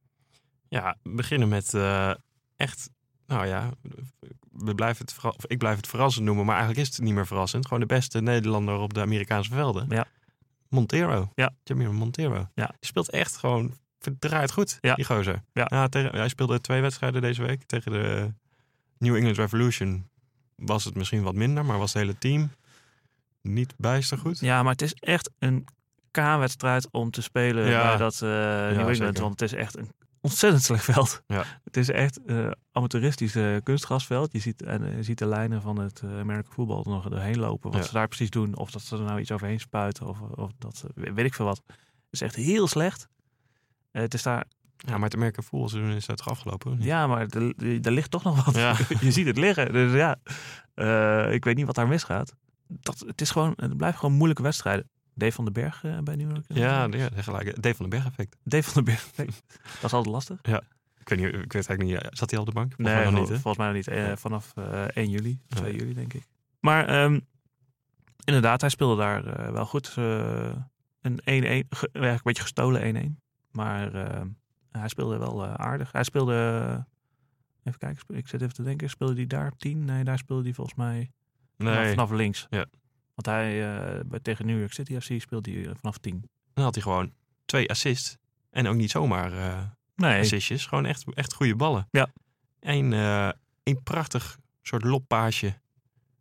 Ja, we beginnen met eh, echt, nou ja, we blijven het verra- ik blijf het verrassend noemen, maar eigenlijk is het niet meer verrassend. Gewoon de beste Nederlander op de Amerikaanse velden. Ja. Montero. Ja. Jamir Montero. Ja. Die speelt echt gewoon verdraaid goed, Ja. die gozer. Ja. tegen, hij speelde twee wedstrijden deze week. Tegen de New England Revolution was het misschien wat minder, maar was het hele team niet bijster goed. Ja, maar het is echt een K-wedstrijd om te spelen Ja. bij dat eh New England. zeker. Want het is echt een ontzettend slecht veld. Ja. Het is echt een amateuristisch eh, kunstgrasveld. Je ziet, en, eh, je ziet de lijnen van het American voetbal er nog doorheen lopen. Wat Ja. ze daar precies doen. Of dat ze er nou iets overheen spuiten. Of, of dat, weet ik veel wat. Het is echt heel slecht. Het is daar, Ja, maar het American voetbalseizoen is het afgelopen. of niet? ja, maar er, ligt toch nog wat. Ja. je ziet het liggen. Dus ja, ik weet niet wat daar misgaat. Dat, het, is gewoon, het blijft gewoon moeilijke wedstrijden. Dave van den Berg eh, bij New York. Ja, ja, gelijk. Dave van den Berg effect. Dave van den Berg. dat is altijd lastig. Ik weet, niet, ik weet eigenlijk niet, zat hij al op de bank? Volgens Nee, mij nog niet, volgens mij nog niet. Eh, Ja. vanaf eh 1 juli, 2 Ja. juli denk ik. Maar ehm, inderdaad, hij speelde daar eh, wel goed. Eh, een 1-1, ge- eigenlijk een beetje gestolen 1-1. Maar eh, hij speelde wel eh, aardig. Hij speelde, even kijken, ik zit even te denken, speelde hij daar op 10? Nee, daar speelde hij volgens mij vanaf, Nee, vanaf links. Ja. Want hij, eh, bij, tegen New York City FC speelde hij eh, vanaf 10. dan had hij gewoon twee assists. En ook niet zomaar eh Nee, assistjes. Gewoon echt, echt goede ballen. Ja. Een, eh, een prachtig soort loppaasje. Een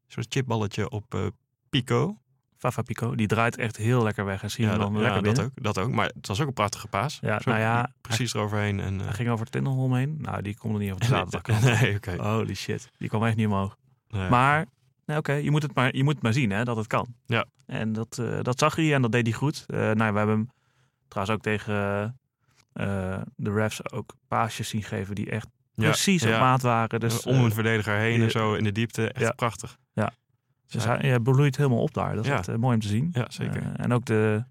soort chipballetje op Pico. Fafa Pico, die draait echt heel lekker weg en zie Ja, dan dat, lekker dat, ook, dat ook. Maar het was ook een prachtige paas. Ja, Zo nou ja, Precies eroverheen. En, Hij ging over het Tindelholm heen. Nou, die kon er niet over de zaterdag. nee, oké. Holy shit. Die kwam echt niet omhoog. Nee. Maar, nee, oké, je, moet het maar je moet het maar zien hè, dat het kan. Ja. En dat, eh, dat zag hij en dat deed hij goed. Eh nou, we hebben hem trouwens ook tegen eh, de refs ook paasjes zien geven die echt Ja, precies op ja. maat waren. Dus, om een verdediger heen ja. en zo in de diepte. Echt Ja. prachtig. dus hij ja, bloeit helemaal op daar. Dat is Ja. echt mooi om te zien. Ja, zeker. En ook de,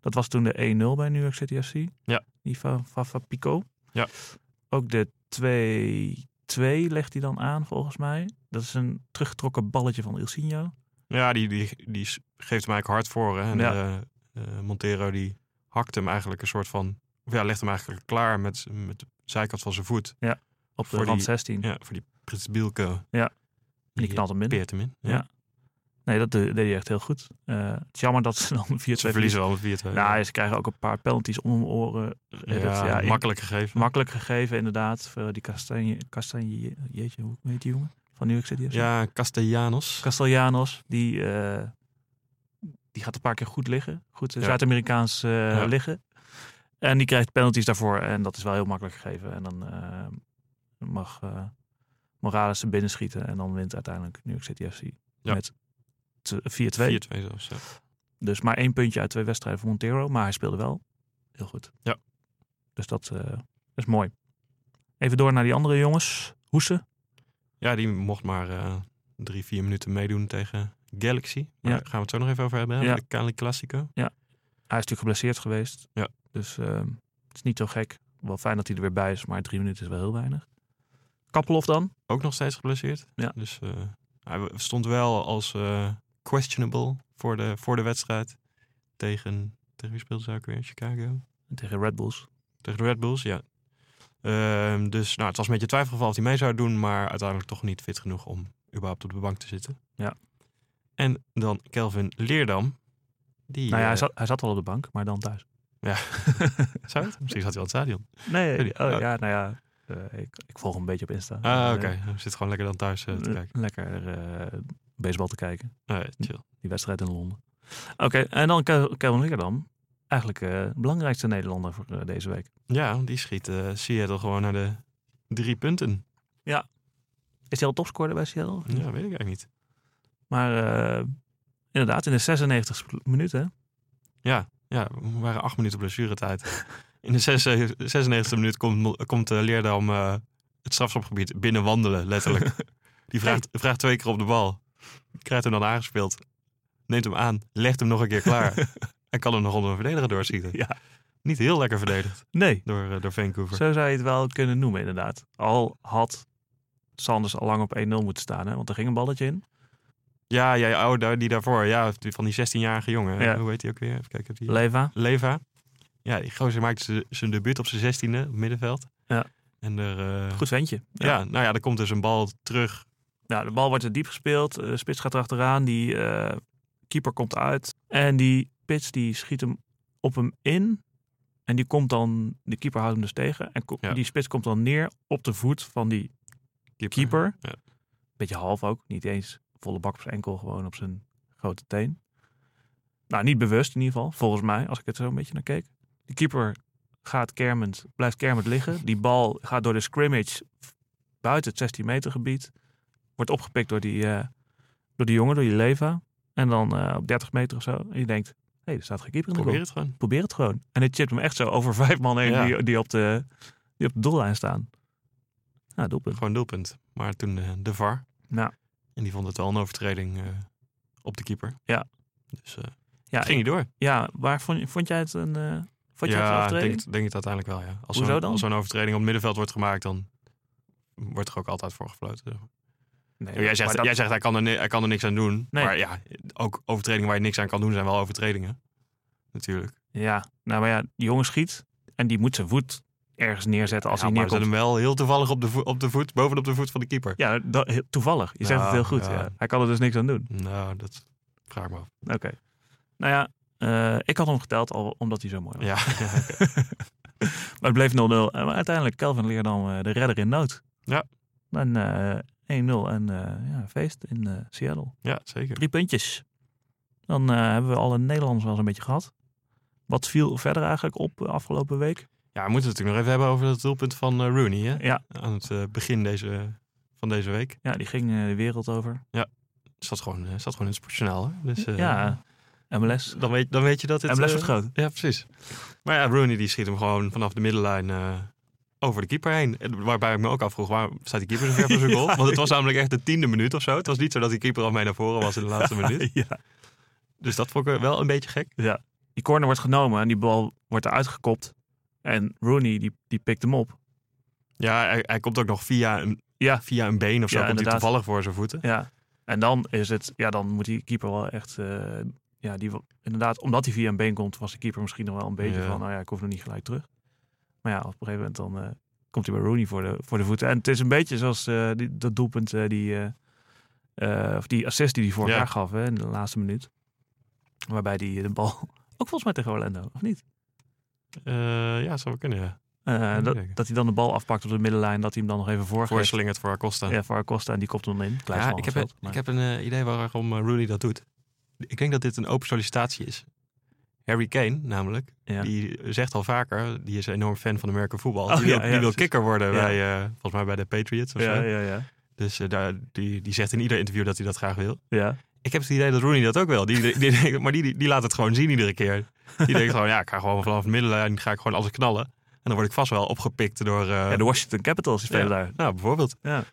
dat was toen de 1-0 bij New York City FC. Ja. Die van Fafa Pico. Ja. Ook de 2-2 legt hij dan aan, volgens mij. Dat is een teruggetrokken balletje van Ilsinho. Ja, die, die, die geeft hem eigenlijk hard voor. Hè? En Ja. eh, eh, Montero die hakt hem eigenlijk een soort van... Of ja, legt hem eigenlijk klaar met, met de zijkant van zijn voet. Op de rand die- 16. Ja, voor die Prins Bielke. Ja. die knalt hem in. Peert hem in. Ja. Nee, dat deed hij echt heel goed. Eh, het is jammer dat ze dan 4-2 Ze verliezen wel met 4-2. Nou, ze krijgen ook een paar penalties om hun oren. ja, ja, makkelijk gegeven. makkelijk gegeven, inderdaad. Voor die Castanje, Castanje, jeetje, hoe heet die jongen? Van New York City? of zo? ja, Castellanos. Castellanos, die, eh, die gaat een paar keer goed liggen. Goed Ja. Zuid-Amerikaans eh, Ja. liggen. En die krijgt penalties daarvoor. En dat is wel heel makkelijk gegeven. En dan eh, mag Morales er binnen schieten. En dan wint uiteindelijk New York City FC Ja. met t- 4-2. 4-2 zelfs. Ja. Dus maar één puntje uit twee wedstrijden voor Montero. Maar hij speelde wel heel goed. Ja. Dus dat is mooi. Even door naar die andere jongens. Hoesen. Ja, die mocht maar eh, drie, vier minuten meedoen tegen Galaxy. Maar Ja. Daar gaan we het zo nog even over hebben. hè? Ja. De Cali Classico. Hij is natuurlijk geblesseerd geweest. Ja. Dus eh, het is niet zo gek. Wel fijn dat hij er weer bij is. Maar drie minuten is wel heel weinig. Kappelhof dan? Ook nog steeds geblesseerd. Ja. Dus eh, hij stond wel als eh, questionable voor de, voor de wedstrijd. Tegen, tegen wie speelde ze ook weer? Chicago? Tegen Red Bulls. Tegen de Red Bulls, ja. Ehm, dus nou, het was een beetje twijfelgeval of hij mee zou doen, maar uiteindelijk toch niet fit genoeg om überhaupt op de bank te zitten. Ja. En dan Kelvin Leerdam. Die, nou ja, hij eh, zat, hij zat al op de bank, maar dan thuis. zou het? Misschien zat hij al in het stadion. Nee, oh, oh. ja, nou ja. eh, ik, ik volg hem een beetje op Insta. Ah, Eh, oké. Hij zit gewoon lekker dan thuis te kijken. Lekker eh, baseball te kijken. Ja, chill. Die wedstrijd in Londen. Oké, en dan Kel- Kelvin Leerdam. Eigenlijk eh, de belangrijkste Nederlander voor eh, deze week. Ja, die schiet eh, Seattle gewoon naar de drie punten. Is hij al topscorer bij Seattle? Ja, weet ik eigenlijk niet. Maar eh, inderdaad, in de 96 minuut hè? Ja, ja, we waren acht minuten blessuretijd. In de zes- 96e minuut komt, komt eh, Leerdam eh, het strafschopgebied binnen wandelen, letterlijk. Die vraagt, vraagt twee keer op de bal. Krijgt hem dan aangespeeld. Neemt hem aan, legt hem nog een keer klaar. kan hem nog onder een verdediger doorschieten. Ja. Niet heel lekker verdedigd Nee, door, eh, door Vancouver. zo zou je het wel kunnen noemen inderdaad. Al had Sanders al lang op 1-0 moeten staan, hè? want er ging een balletje in. Ja, jij oude die daarvoor. Ja, die- van die 16-jarige jongen. Ja. Hoe heet hij ook weer? Even kijken. Die... Leva. Leva. Ja, die gozer maakte zijn debuut op zijn 16e op middenveld. Ja. En er, eh, Goed ventje. ja. nou ja, er komt dus een bal terug. Nou, de bal wordt er diep gespeeld. eh, De spits gaat erachteraan. Die keeper komt uit. En die spits die schiet hem op hem in. En die komt dan, de keeper houdt hem dus tegen. En Ja. die spits komt dan neer op de voet van die Keeper. keeper. Ja. Beetje half ook. Niet eens volle bak op zijn enkel, gewoon op zijn grote teen. Nou, niet bewust in ieder geval, volgens mij, als ik het zo een beetje naar keek. De keeper gaat kermend, blijft kermend liggen. Die bal gaat door de scrimmage buiten het 16 meter gebied. Wordt opgepikt door die, eh, door die jongen, door die Leva. En dan eh, op 30 meter of zo. En je denkt, hey, er staat geen keeper in de Probeer goal. het gewoon. Probeer het gewoon. En hij chipt hem echt zo over vijf man heen Ja. die, die, op de, die op de doellijn staan. Nou, doelpunt. Gewoon doelpunt. Maar toen eh, de VAR. Ja. En die vond het wel een overtreding eh, op de keeper. Ja. Dus eh, Ja, ging niet door. Ja, waar vond, vond jij het een, vond jij het een ja, ik overtreding? denk, denk het uiteindelijk wel, ja. Als zo'n, dan? als zo'n overtreding op het middenveld wordt gemaakt, dan wordt er ook altijd voor gefloten. Nee, jij, zegt, maar dat- jij zegt hij, kan er, hij kan er niks aan doen. Nee. Maar ja, ook overtredingen waar je niks aan kan doen zijn wel overtredingen. Natuurlijk. Ja, nou maar ja, die jongen schiet en die moet zijn voet ergens neerzetten als ja, hij maar neerkomt. zetten hem wel heel toevallig op de, vo- op de voet, bovenop de voet van de keeper. Ja, dat, heel- toevallig. Je zegt het heel goed. ja. Ja. Hij kan er dus niks aan doen. Nou, dat vraag ik me af. Oké. Nou ja, eh, ik had hem geteld al omdat hij zo mooi was. Ja, Maar het bleef 0-0. En maar uiteindelijk Kelvin Leerdam eh, de redder in nood. Ja. En 1-0 en eh, ja, feest in eh, Seattle. ja zeker. Drie puntjes. Dan eh, hebben we alle Nederlanders wel eens een beetje gehad. Wat viel verder eigenlijk op afgelopen week? Ja, we moeten het natuurlijk nog even hebben over het doelpunt van Rooney. Hè? Ja, Aan het begin deze, van deze week. ja die ging de wereld over. Zat gewoon, zat gewoon in het sportjournaal. Hè? Dus, ja, MLS. Dan weet, dan weet je dat het... MLS wordt groot. Ja, precies. Maar ja, Rooney die schiet hem gewoon vanaf de middenlijn over de keeper heen. En Waarbij ik me ook afvroeg, waar staat die keeper zo ver voor zijn goal? Want het was namelijk echt de tiende minuut of zo. Het was niet zo dat die keeper al mee naar voren was in de laatste minuut. ja. Dus dat vond ik wel een beetje gek. ja. Die corner wordt genomen en die bal wordt eruit gekopt. En Rooney die, die pikt hem op. Ja, hij, hij komt ook nog via een, Ja. via een been of zo. Ja, komt hij toevallig voor zijn voeten. Ja. En dan is het, ja, dan moet die keeper wel echt eh, ja, die, inderdaad, omdat hij via een been komt, was de keeper misschien nog wel een beetje Ja. van, nou ja, ik hoef nog niet gelijk terug. Maar ja, op een gegeven moment dan eh, komt hij bij Rooney voor de, voor de voeten. En het is een beetje zoals eh, die, dat doelpunt, eh, die, eh, eh, of die assist die hij vorig Ja. jaar gaf hè, in de laatste minuut. Waarbij hij de bal, ook volgens mij tegen Orlando, of niet? Eh, ja, zou wel kunnen, ja. Eh, dat, dat hij dan de bal afpakt op de middenlijn, dat hij hem dan nog even voorgeeft. Voorslingerd voor Acosta. Ja, voor Acosta en die kopt hem in. Klein Ja, ik heb, veld, een- maar- ik heb een idee waarom Rooney dat doet. Ik denk dat dit een open sollicitatie is. Harry Kane, namelijk, ja. die zegt al vaker, die is een enorm fan van American voetbal. Oh, die wil, ja, ja, die wil kicker worden bij, eh, volgens mij bij de Patriots of ja, zo. ja, ja, Dus eh, daar, die, die zegt in ieder interview dat hij dat graag wil. ja. Ik heb het idee dat Rooney dat ook wil. Die, die, die- maar die, die, laat het gewoon zien iedere keer. Die denkt gewoon, ja, ik ga gewoon vanaf de middenlijn ga ik gewoon alles knallen. En dan word ik vast wel opgepikt door... Ja, de Washington Capitals spelen daar. Nou, bijvoorbeeld. Ja.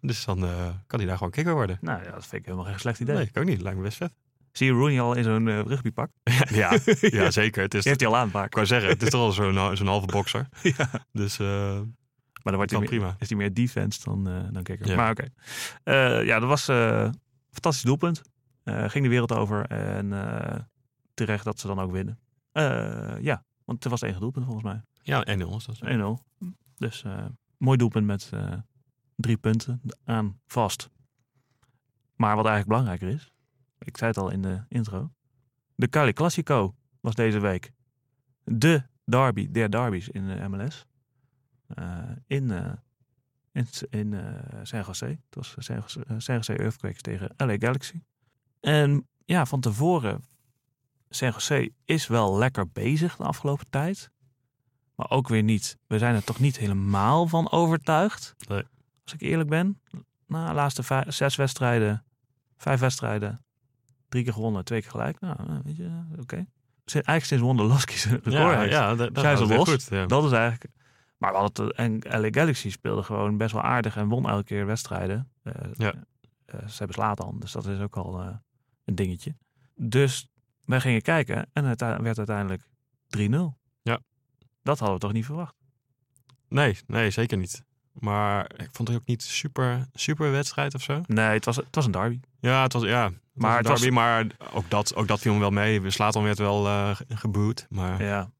Dus dan kan hij daar gewoon kicker worden. Nou ja, dat vind ik helemaal geen slecht idee. Nee, ik ook niet. Lijkt me best vet. Zie je Rooney al in zo'n eh, rugbypak? Ja, ja zeker. Het is, Die heeft hij al aan ik wou zeggen, het is toch al zo'n zo'n halve bokser. Ja. Dus eh, Maar dan wordt hij meer, prima. is hij meer defense dan, eh dan kicker. Ja. Maar oké. Eh, ja, dat was eh, een fantastisch doelpunt. Eh, ging de wereld over. En eh, terecht dat ze dan ook winnen. Eh, ja, want het was het enige doelpunt volgens mij. Ja, 1-0 was dat. 1-0. Dus eh, mooi doelpunt met eh, drie punten aan vast. Maar wat eigenlijk belangrijker is, ik zei het al in de intro, de Cali Classico was deze week de derby der derbies in de MLS. Eh, in uh, in, in uh, San Jose. Het was San Jose, San Jose Earthquakes tegen LA Galaxy. En ja, van tevoren, San Jose is wel lekker bezig de afgelopen tijd. Maar ook weer niet. We zijn er toch niet helemaal van overtuigd. Nee. Als ik eerlijk ben. Na de laatste vijf, zes wedstrijden, vijf wedstrijden, drie keer gewonnen, twee keer gelijk. Nou, weet je, oké. Okay. Eigenlijk sinds Wonderlowski zijn record ja, ja, dat, zijn ze los. Goed, ja. Dat is eigenlijk... Maar we hadden het, en LA Galaxy speelde gewoon best wel aardig en won elke keer wedstrijden. Uh, ja. uh, ze hebben slaat dan, dus dat is ook al uh, een dingetje. Dus wij gingen kijken en het werd uiteindelijk 3-0. Ja. Dat hadden we toch niet verwacht? Nee, nee, zeker niet. Maar ik vond het ook niet super, super wedstrijd of zo. Nee, het was, het was een derby. Ja, het was, ja, maar, derby, was... maar ook dat, ook dat viel me wel mee. We slaat werd wel uh, geboet. Maar ja.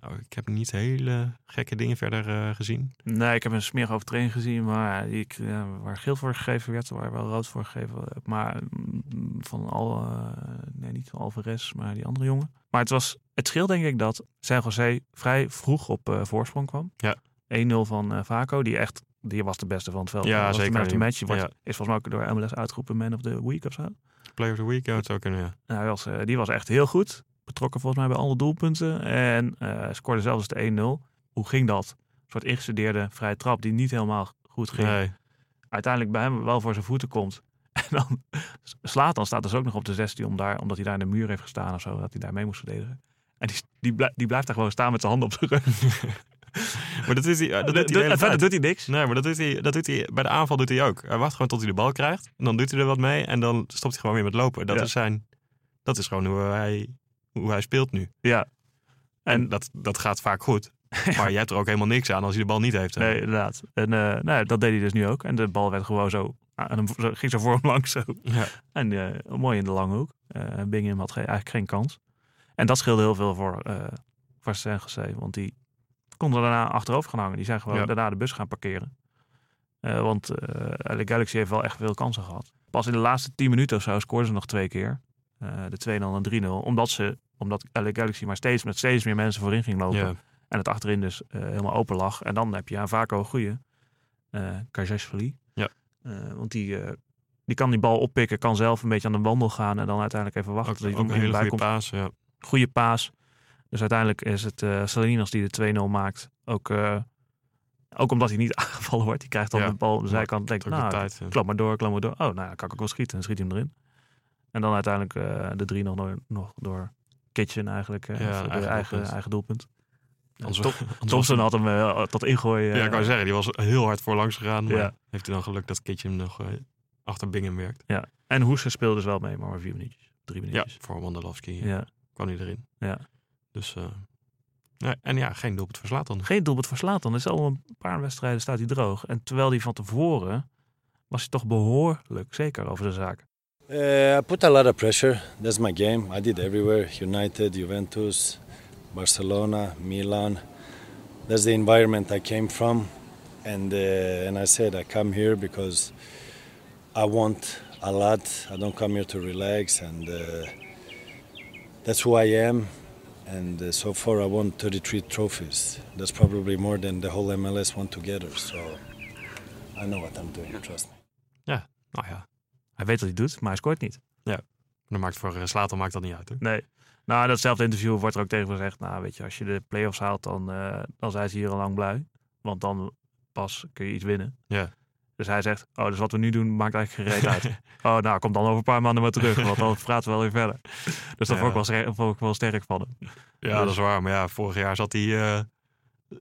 nou, ik heb niet hele gekke dingen verder uh, gezien. Nee, ik heb een smerige overtreding gezien. Maar ik, ja, waar geel voor gegeven werd, waar wel rood voor gegeven. Maar mm, van al, nee, niet van Alvarez, maar die andere jongen. Maar het was het scheelt denk ik dat San Jose vrij vroeg op voorsprong kwam. Ja. 1-0 van Vaco, die echt, die was de beste van het veld. Ja, was zeker. De match. Die wordt, ja. is volgens mij ook door MLS uitgeroepen man of the week of zo. Player of the week, ja, het zou kunnen, ja. Nou, was, uh, die was echt heel goed. Betrokken volgens mij bij alle doelpunten. En uh, scoorde zelfs de 1-0. Hoe ging dat? Een soort ingestudeerde vrije trap die niet helemaal goed ging. Nee. Uiteindelijk bij hem wel voor zijn voeten komt. En dan slaat dan staat dus ook nog op de 16 om daar, omdat hij daar in de muur heeft gestaan of zo, dat hij daar mee moest verdedigen. En die, die, blijft, die blijft daar gewoon staan met zijn handen op zijn rug. maar dat, is hij, dat doet hij en verder doet hij niks. Nee, maar dat doet, hij, dat doet hij bij de aanval doet hij ook. Hij wacht gewoon tot hij de bal krijgt. En dan doet hij er wat mee. En dan stopt hij gewoon weer met lopen. Dat, Ja. is, zijn, dat is gewoon hoe hij, hoe hij speelt nu. Ja. En, En- dat, dat gaat vaak goed. Maar je hebt er ook helemaal niks aan als hij de bal niet heeft. hè. Nee, inderdaad. En uh, nou, dat deed hij dus nu ook. En de bal werd gewoon zo, aan hem, zo ging zo voor hem langs zo. Ja. En uh, mooi in de lange hoek. Uh, Bingham had eigenlijk geen kans. En dat scheelde heel veel voor, uh, voor San Jose. Want die konden daarna achterover gaan hangen. Die zijn gewoon Ja. daarna de bus gaan parkeren. Uh, want uh, Galaxy heeft wel echt veel kansen gehad. Pas in de laatste 10 minuten of zo scoorden ze nog twee keer. Uh, de 2-0 en 3-0. Omdat, ze, omdat LA Galaxy maar steeds met steeds meer mensen voorin ging lopen. En het achterin dus uh, helemaal open lag. En dan heb je aan Vaco een goeie. Uh, Kajashvili. Ja. Uh, want die, die kan die bal oppikken. Kan zelf een beetje aan de wandel gaan. En dan uiteindelijk even wachten. Ook, tot ook hij een hele bij goede komt. paas. Ja. Goede paas. Dus uiteindelijk is het uh, Salinas die de 2-0 maakt. Ook, uh, ook omdat hij niet aangevallen wordt. Die krijgt dan Ja. de bal op de zijkant. Denkt, de nou, tijd, ja. klap maar door, klap maar door. Oh, nou, dan kan ik ook wel schieten. Dan schiet hij hem erin. En dan uiteindelijk uh, de 3 nog, door- nog door Kitchen eigenlijk. Ja, eigen eigen, doelpunt. eigen doelpunt. Anders, Thompson had hem uh, tot ingooien. Ja, ik wou zeggen, die was heel hard voorlangs gegaan. Maar Ja. heeft hij dan geluk dat Kitje hem nog eh, achter Bingham werkt. Ja. En Hoeser speelde dus wel mee, maar maar vier minuutjes. Drie Ja, minuutjes. voor Wondolowski Ja. kwam hij erin. Ja. Dus, eh, nee, en ja, geen doelpunt verslaat dan. Geen doelpunt voor Slatan. is al een paar wedstrijden staat hij droog. En terwijl hij van tevoren was hij toch behoorlijk zeker over de zaak. Uh, I put a lot of pressure. That's my game. I did everywhere United, Juventus, Barcelona, Milan. That's the environment I came from. And, uh, and I said, I come here because I want a lot. I don't come here to relax. And uh, that's who I am. And uh, so far, I won 33 trophies. That's probably more than the whole MLS won together. So I know what I'm doing, trust me. Ja, nou ja. Hij weet wat hij doet, maar hij scoort niet. Dan maakt voor uh, Slater maakt dat niet uit. Hè? Nee. Nou, in datzelfde interview wordt er ook tegen gezegd... Nou, weet je, als je de play-offs haalt, dan, eh, dan zijn ze hier al lang blij. Want dan pas kun je iets winnen. Ja. Dus hij zegt, oh, dus wat we nu doen maakt eigenlijk geen reet uit. oh, nou, kom dan over een paar maanden maar terug, want dan praten we wel weer verder. Dus dat Ja. vond, ik wel, vond ik wel sterk van hem. Ja, dat is waar. Maar ja, vorig jaar zat hij, eh,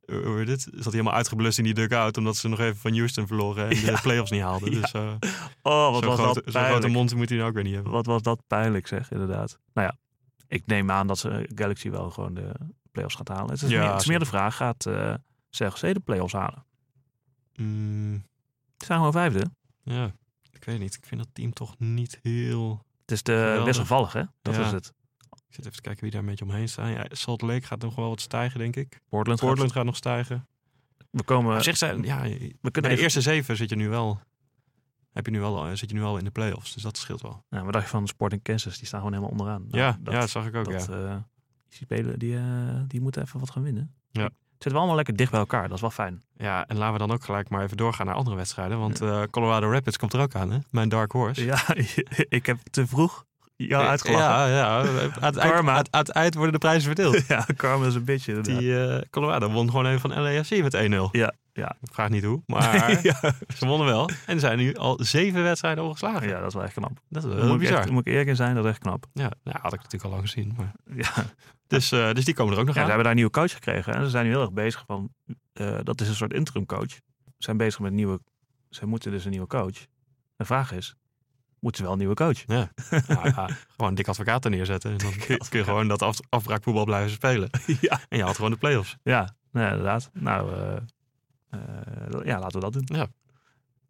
hoe heet het? Zat hij helemaal uitgeblust in die dugout. Omdat ze nog even van Houston verloren en de playoffs niet haalden. Dus eh Oh, wat was grote, dat zo'n grote mond moet hij nou ook weer niet hebben. Wat was dat pijnlijk, zeg, inderdaad. Nou ja, ik neem aan dat ze Galaxy wel gewoon de play-offs gaat halen. Het is, Ja, meer, het is meer de vraag, gaat eh CLC de play-offs halen? Mm, Zijn gewoon vijfde. ja, ik weet niet. Ik vind dat team toch niet heel... Het is de Geweldig. wisselvallig, hè? Dat Ja. is het. Ik zit even te kijken wie daar een beetje omheen staan. Ja, Salt Lake gaat nog wel wat stijgen, denk ik. Portland, Portland gaat- gaat nog stijgen. We komen... Zich zijn, ja, we kunnen de even- eerste zeven zit je nu wel, heb je nu wel, eh, zit je nu wel in de playoffs. Dus dat scheelt wel. Nou, wat dacht je van Sporting Kansas? Die staan gewoon helemaal onderaan. Nou, ja, dat, ja, dat zag ik ook. dat, ja. eh, die spelen, die, eh, die moeten even wat gaan winnen. Ja. Het zit wel allemaal lekker dicht bij elkaar. Dat is wel fijn. ja, en laten we dan ook gelijk maar even doorgaan naar andere wedstrijden. Want eh, Colorado Rapids komt er ook aan, hè? Mijn dark horse. Ja, ik heb te vroeg jou uitgelachen. Ja, ja. Aan het, eind, eind worden de prijzen verdeeld. Ja, Karma is een beetje. inderdaad. Die eh, Colorado won gewoon even van LAFC met 1-0. Ja, ja. Ik vraag niet hoe, maar ja. ze wonnen wel. En er zijn nu al zeven wedstrijden ongeslagen. ja, dat is wel echt knap. Dat is Daar wel moet, ik bizar. echt, moet ik eerlijk in zijn, dat is echt knap. Ja, nou, had ik natuurlijk al lang gezien. Maar... Ja. Dus, eh, dus die komen er ook nog Ja, ze aan. hebben daar een nieuwe coach gekregen. En ze zijn nu heel erg bezig van. eh, dat is een soort interim coach. Ze zijn bezig met een nieuwe. Ze moeten dus een nieuwe coach. De vraag is: moeten ze wel een nieuwe coach? Ja. Ja, ja, gewoon dik advocaat er neerzetten. En dan kun je, kun je gewoon dat af, afbraakvoetbal blijven spelen. ja. En je had gewoon de play-offs. Ja, nee, inderdaad. Nou, eh, eh, ja, laten we dat doen. Ja.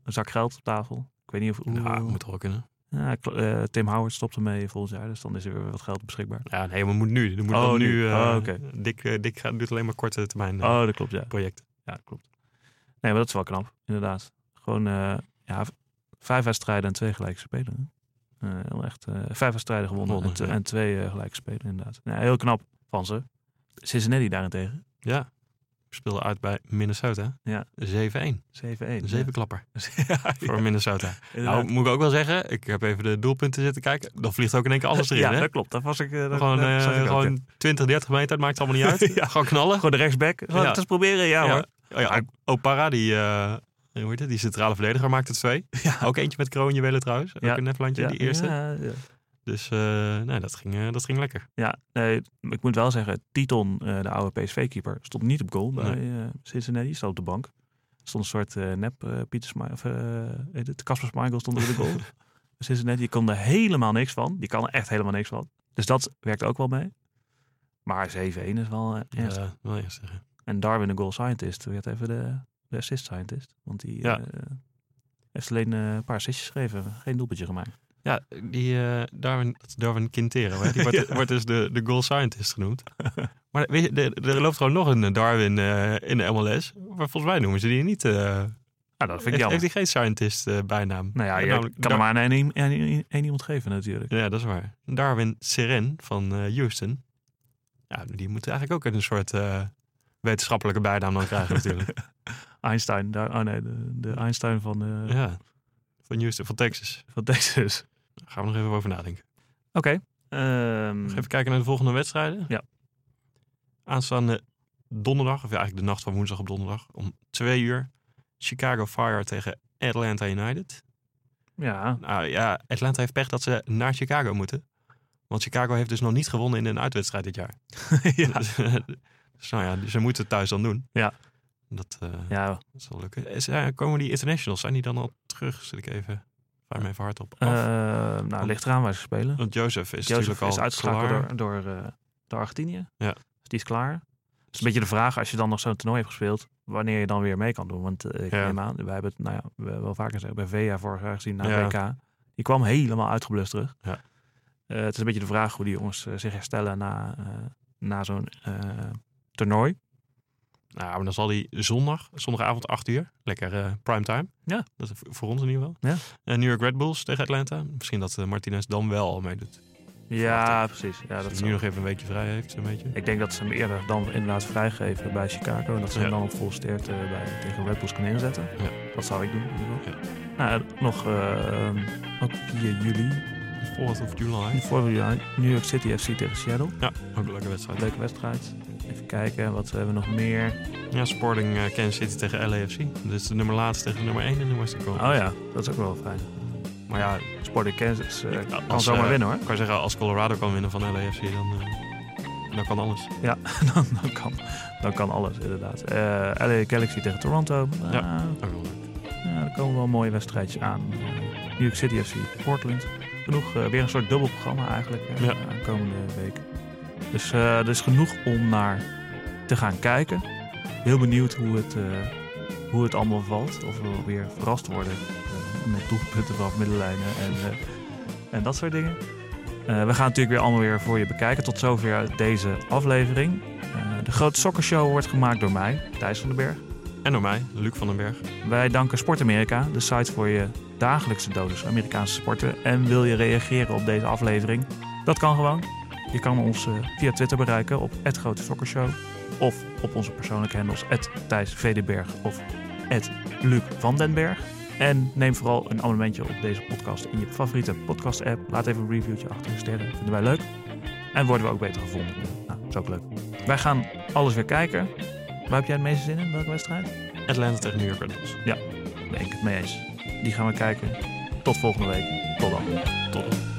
Een zak geld op tafel. Ik weet niet of. Hoe, Ja, moet toch wel kunnen. Ja, eh, Tim Howard stopt ermee volgend jaar. Dus dan is er weer wat geld beschikbaar. Ja, nee, maar moet nu. Er moet Oh, dan nu. eh, Oh, oké. Dik, dik gaat, doet alleen maar korte termijn Oh, dat klopt, ja. projecten. Ja, klopt. Nee, maar dat is wel knap, inderdaad. Gewoon ja, vijf wedstrijden en twee gelijke spelen. Eh, heel echt, eh, vijf wedstrijden gewonnen en, ja. twee eh, gelijke spelen, inderdaad. Heel knap van ze. Cincinnati daarentegen. Ja. Speelde uit bij Minnesota. Ja. 7-1. 7-1. Een zevenklapper Ja, voor Minnesota. inderdaad. Nou, moet ik ook wel zeggen, ik heb even de doelpunten zitten kijken. Dan vliegt ook in één keer alles erin. ja, hè? dat klopt. Dat was ik. dat- Gewoon, dat ook, gewoon 20, 30 meter, het maakt allemaal niet uit. Gewoon knallen. Gewoon de rechtsback. Gewoon het eens proberen, ja, hoor. Oh ja, Opara, die, eh, hoe heet het, die centrale verdediger, maakte twee. Ook eentje met kroonjuwelen trouwens. Ja. Ook een Nederlandje, Ja, die eerste. Ja, ja. Dus eh, nee, dat, ging, eh, dat ging lekker. Ja, nee, ik moet wel zeggen, Titon, eh, de oude PSV-keeper, stond niet op goal bij Nee. Cincinnati. Stond op de bank. Stond een soort nep Pieter Schmeichel, of Casper Schmeichel stond op de goal. Cincinnati die kon er helemaal niks van. Die kan er echt helemaal niks van. Dus dat werkt ook wel mee. Maar 7-1 is wel ernstig. Ja, je zeggen. En Darwin, de goal scientist, werd even de, de assist scientist. Want die Ja. eh, heeft alleen eh, een paar assistjes gegeven. Geen doelpuntje gemaakt. Ja, die eh, Darwin, Darwin Quintero, hè? die wordt, Ja. wordt dus de, de goal scientist genoemd. maar weet je, er, er loopt gewoon nog een Darwin in de MLS. Maar volgens mij noemen ze die niet. eh Nou, dat vind ik jammer. heeft hij geen scientist bijnaam? nou ja, je Namelijk kan Dar- maar aan één, iemand geven natuurlijk. Ja, dat is waar. Darwin Seren van Houston. Ja, die moet eigenlijk ook een soort wetenschappelijke bijnaam dan krijgen natuurlijk. Einstein, daar, oh nee, de, de Einstein van, eh, ja, van Houston, van Texas. van Texas. Daar gaan we nog even over nadenken. Oké. ehm, Nog even kijken naar de volgende wedstrijden. Ja. Aanstaande donderdag, of ja, eigenlijk de nacht van woensdag op donderdag, om twee uur. Chicago Fire tegen Atlanta United. ja, Nou ja, Atlanta heeft pech dat ze naar Chicago moeten. Want Chicago heeft dus nog niet gewonnen in een uitwedstrijd dit jaar. ja. Dus, dus nou ja, ze moeten het thuis dan doen. Ja. Dat, eh, ja. dat zal lukken. Is, komen die internationals, zijn die dan al terug? Zit ik even, vraag me even hard op. eh, nou, ligt eraan waar ze spelen. Want Joseph is Jozef natuurlijk al uitgeschakeld door, door, eh, door Argentinië. Ja. Dus die is klaar. Het is een beetje de vraag, als je dan nog zo'n toernooi hebt gespeeld, wanneer je dan weer mee kan doen. Want ik Ja. neem aan, wij hebben het, nou ja, we wel vaker gezegd, bij VEA vorig jaar gezien naar. WK. Die kwam helemaal uitgeblust terug. Ja. Het is een beetje de vraag hoe die jongens zich herstellen na, na zo'n toernooi. Nou, maar dan zal hij zondag, zondagavond 8 uur, lekker eh primetime. Ja. Dat is voor ons in ieder geval. Ja. Eh, New York Red Bulls tegen Atlanta. Misschien dat eh, Martinez dan wel al meedoet. Ja, precies. Ja, Dat hij nu nog even een weekje vrij heeft, zo'n beetje. Ik denk dat ze hem eerder dan inderdaad vrijgeven bij Chicago. En dat ze hem dan op vol sterkte bij, tegen Red Bulls kunnen inzetten. Ja. Dat zou ik doen. Ja. Nou, nog eh, ook 4 juli. 4th of July. Vorig jaar New York City FC tegen Seattle. Ja, ook een leuke wedstrijd. Leuke wedstrijd. Even kijken, wat hebben we nog meer? Ja, Sporting eh, Kansas City tegen LAFC. Dus de nummer laatste tegen de nummer 1 in de Western Conference. Oh ja, dat is ook wel fijn. Maar ja, Sporting Kansas eh, kan zomaar eh, winnen hoor. Ik kan zeggen, als Colorado kan winnen van LAFC, dan, dan kan alles. Ja, dan, dan, kan, dan kan alles inderdaad. LA Galaxy tegen Toronto. Ja. Ah, Ook wel leuk. Ja, er komen wel mooie wedstrijdjes aan. New York City FC, Portland. Genoeg, weer een soort dubbel programma eigenlijk Ja. de komende weken. Dus eh, er is genoeg om naar te gaan kijken. Heel benieuwd hoe het, eh, hoe het allemaal valt. Of we weer verrast worden eh, met doelpunten vanaf middenlijnen en, en dat soort dingen. We gaan natuurlijk weer allemaal weer voor je bekijken. Tot zover deze aflevering. De Grote Sokkershow wordt gemaakt door mij, Thijs van den Berg. En door mij, Luc van den Berg. Wij danken Sport Amerika, de site voor je dagelijkse dosis Amerikaanse sporten. En wil je reageren op deze aflevering? Dat kan gewoon. Je kan ons eh, via Twitter bereiken op Grote Sokkershow. Of op onze persoonlijke handles Thijs VDberg of Luc van den Berg. En neem vooral een abonnementje op deze podcast in je favoriete podcast app. Laat even een reviewtje achter, sterren. Vinden wij leuk. En worden we ook beter gevonden. Nou, dat is ook leuk. Wij gaan alles weer kijken. Waar heb jij het meeste zin in? Welke wedstrijd? Atlanta tegen New York Red Bulls. Ben ik het mee eens. Die gaan we kijken. Tot volgende week. Tot dan. Tot dan.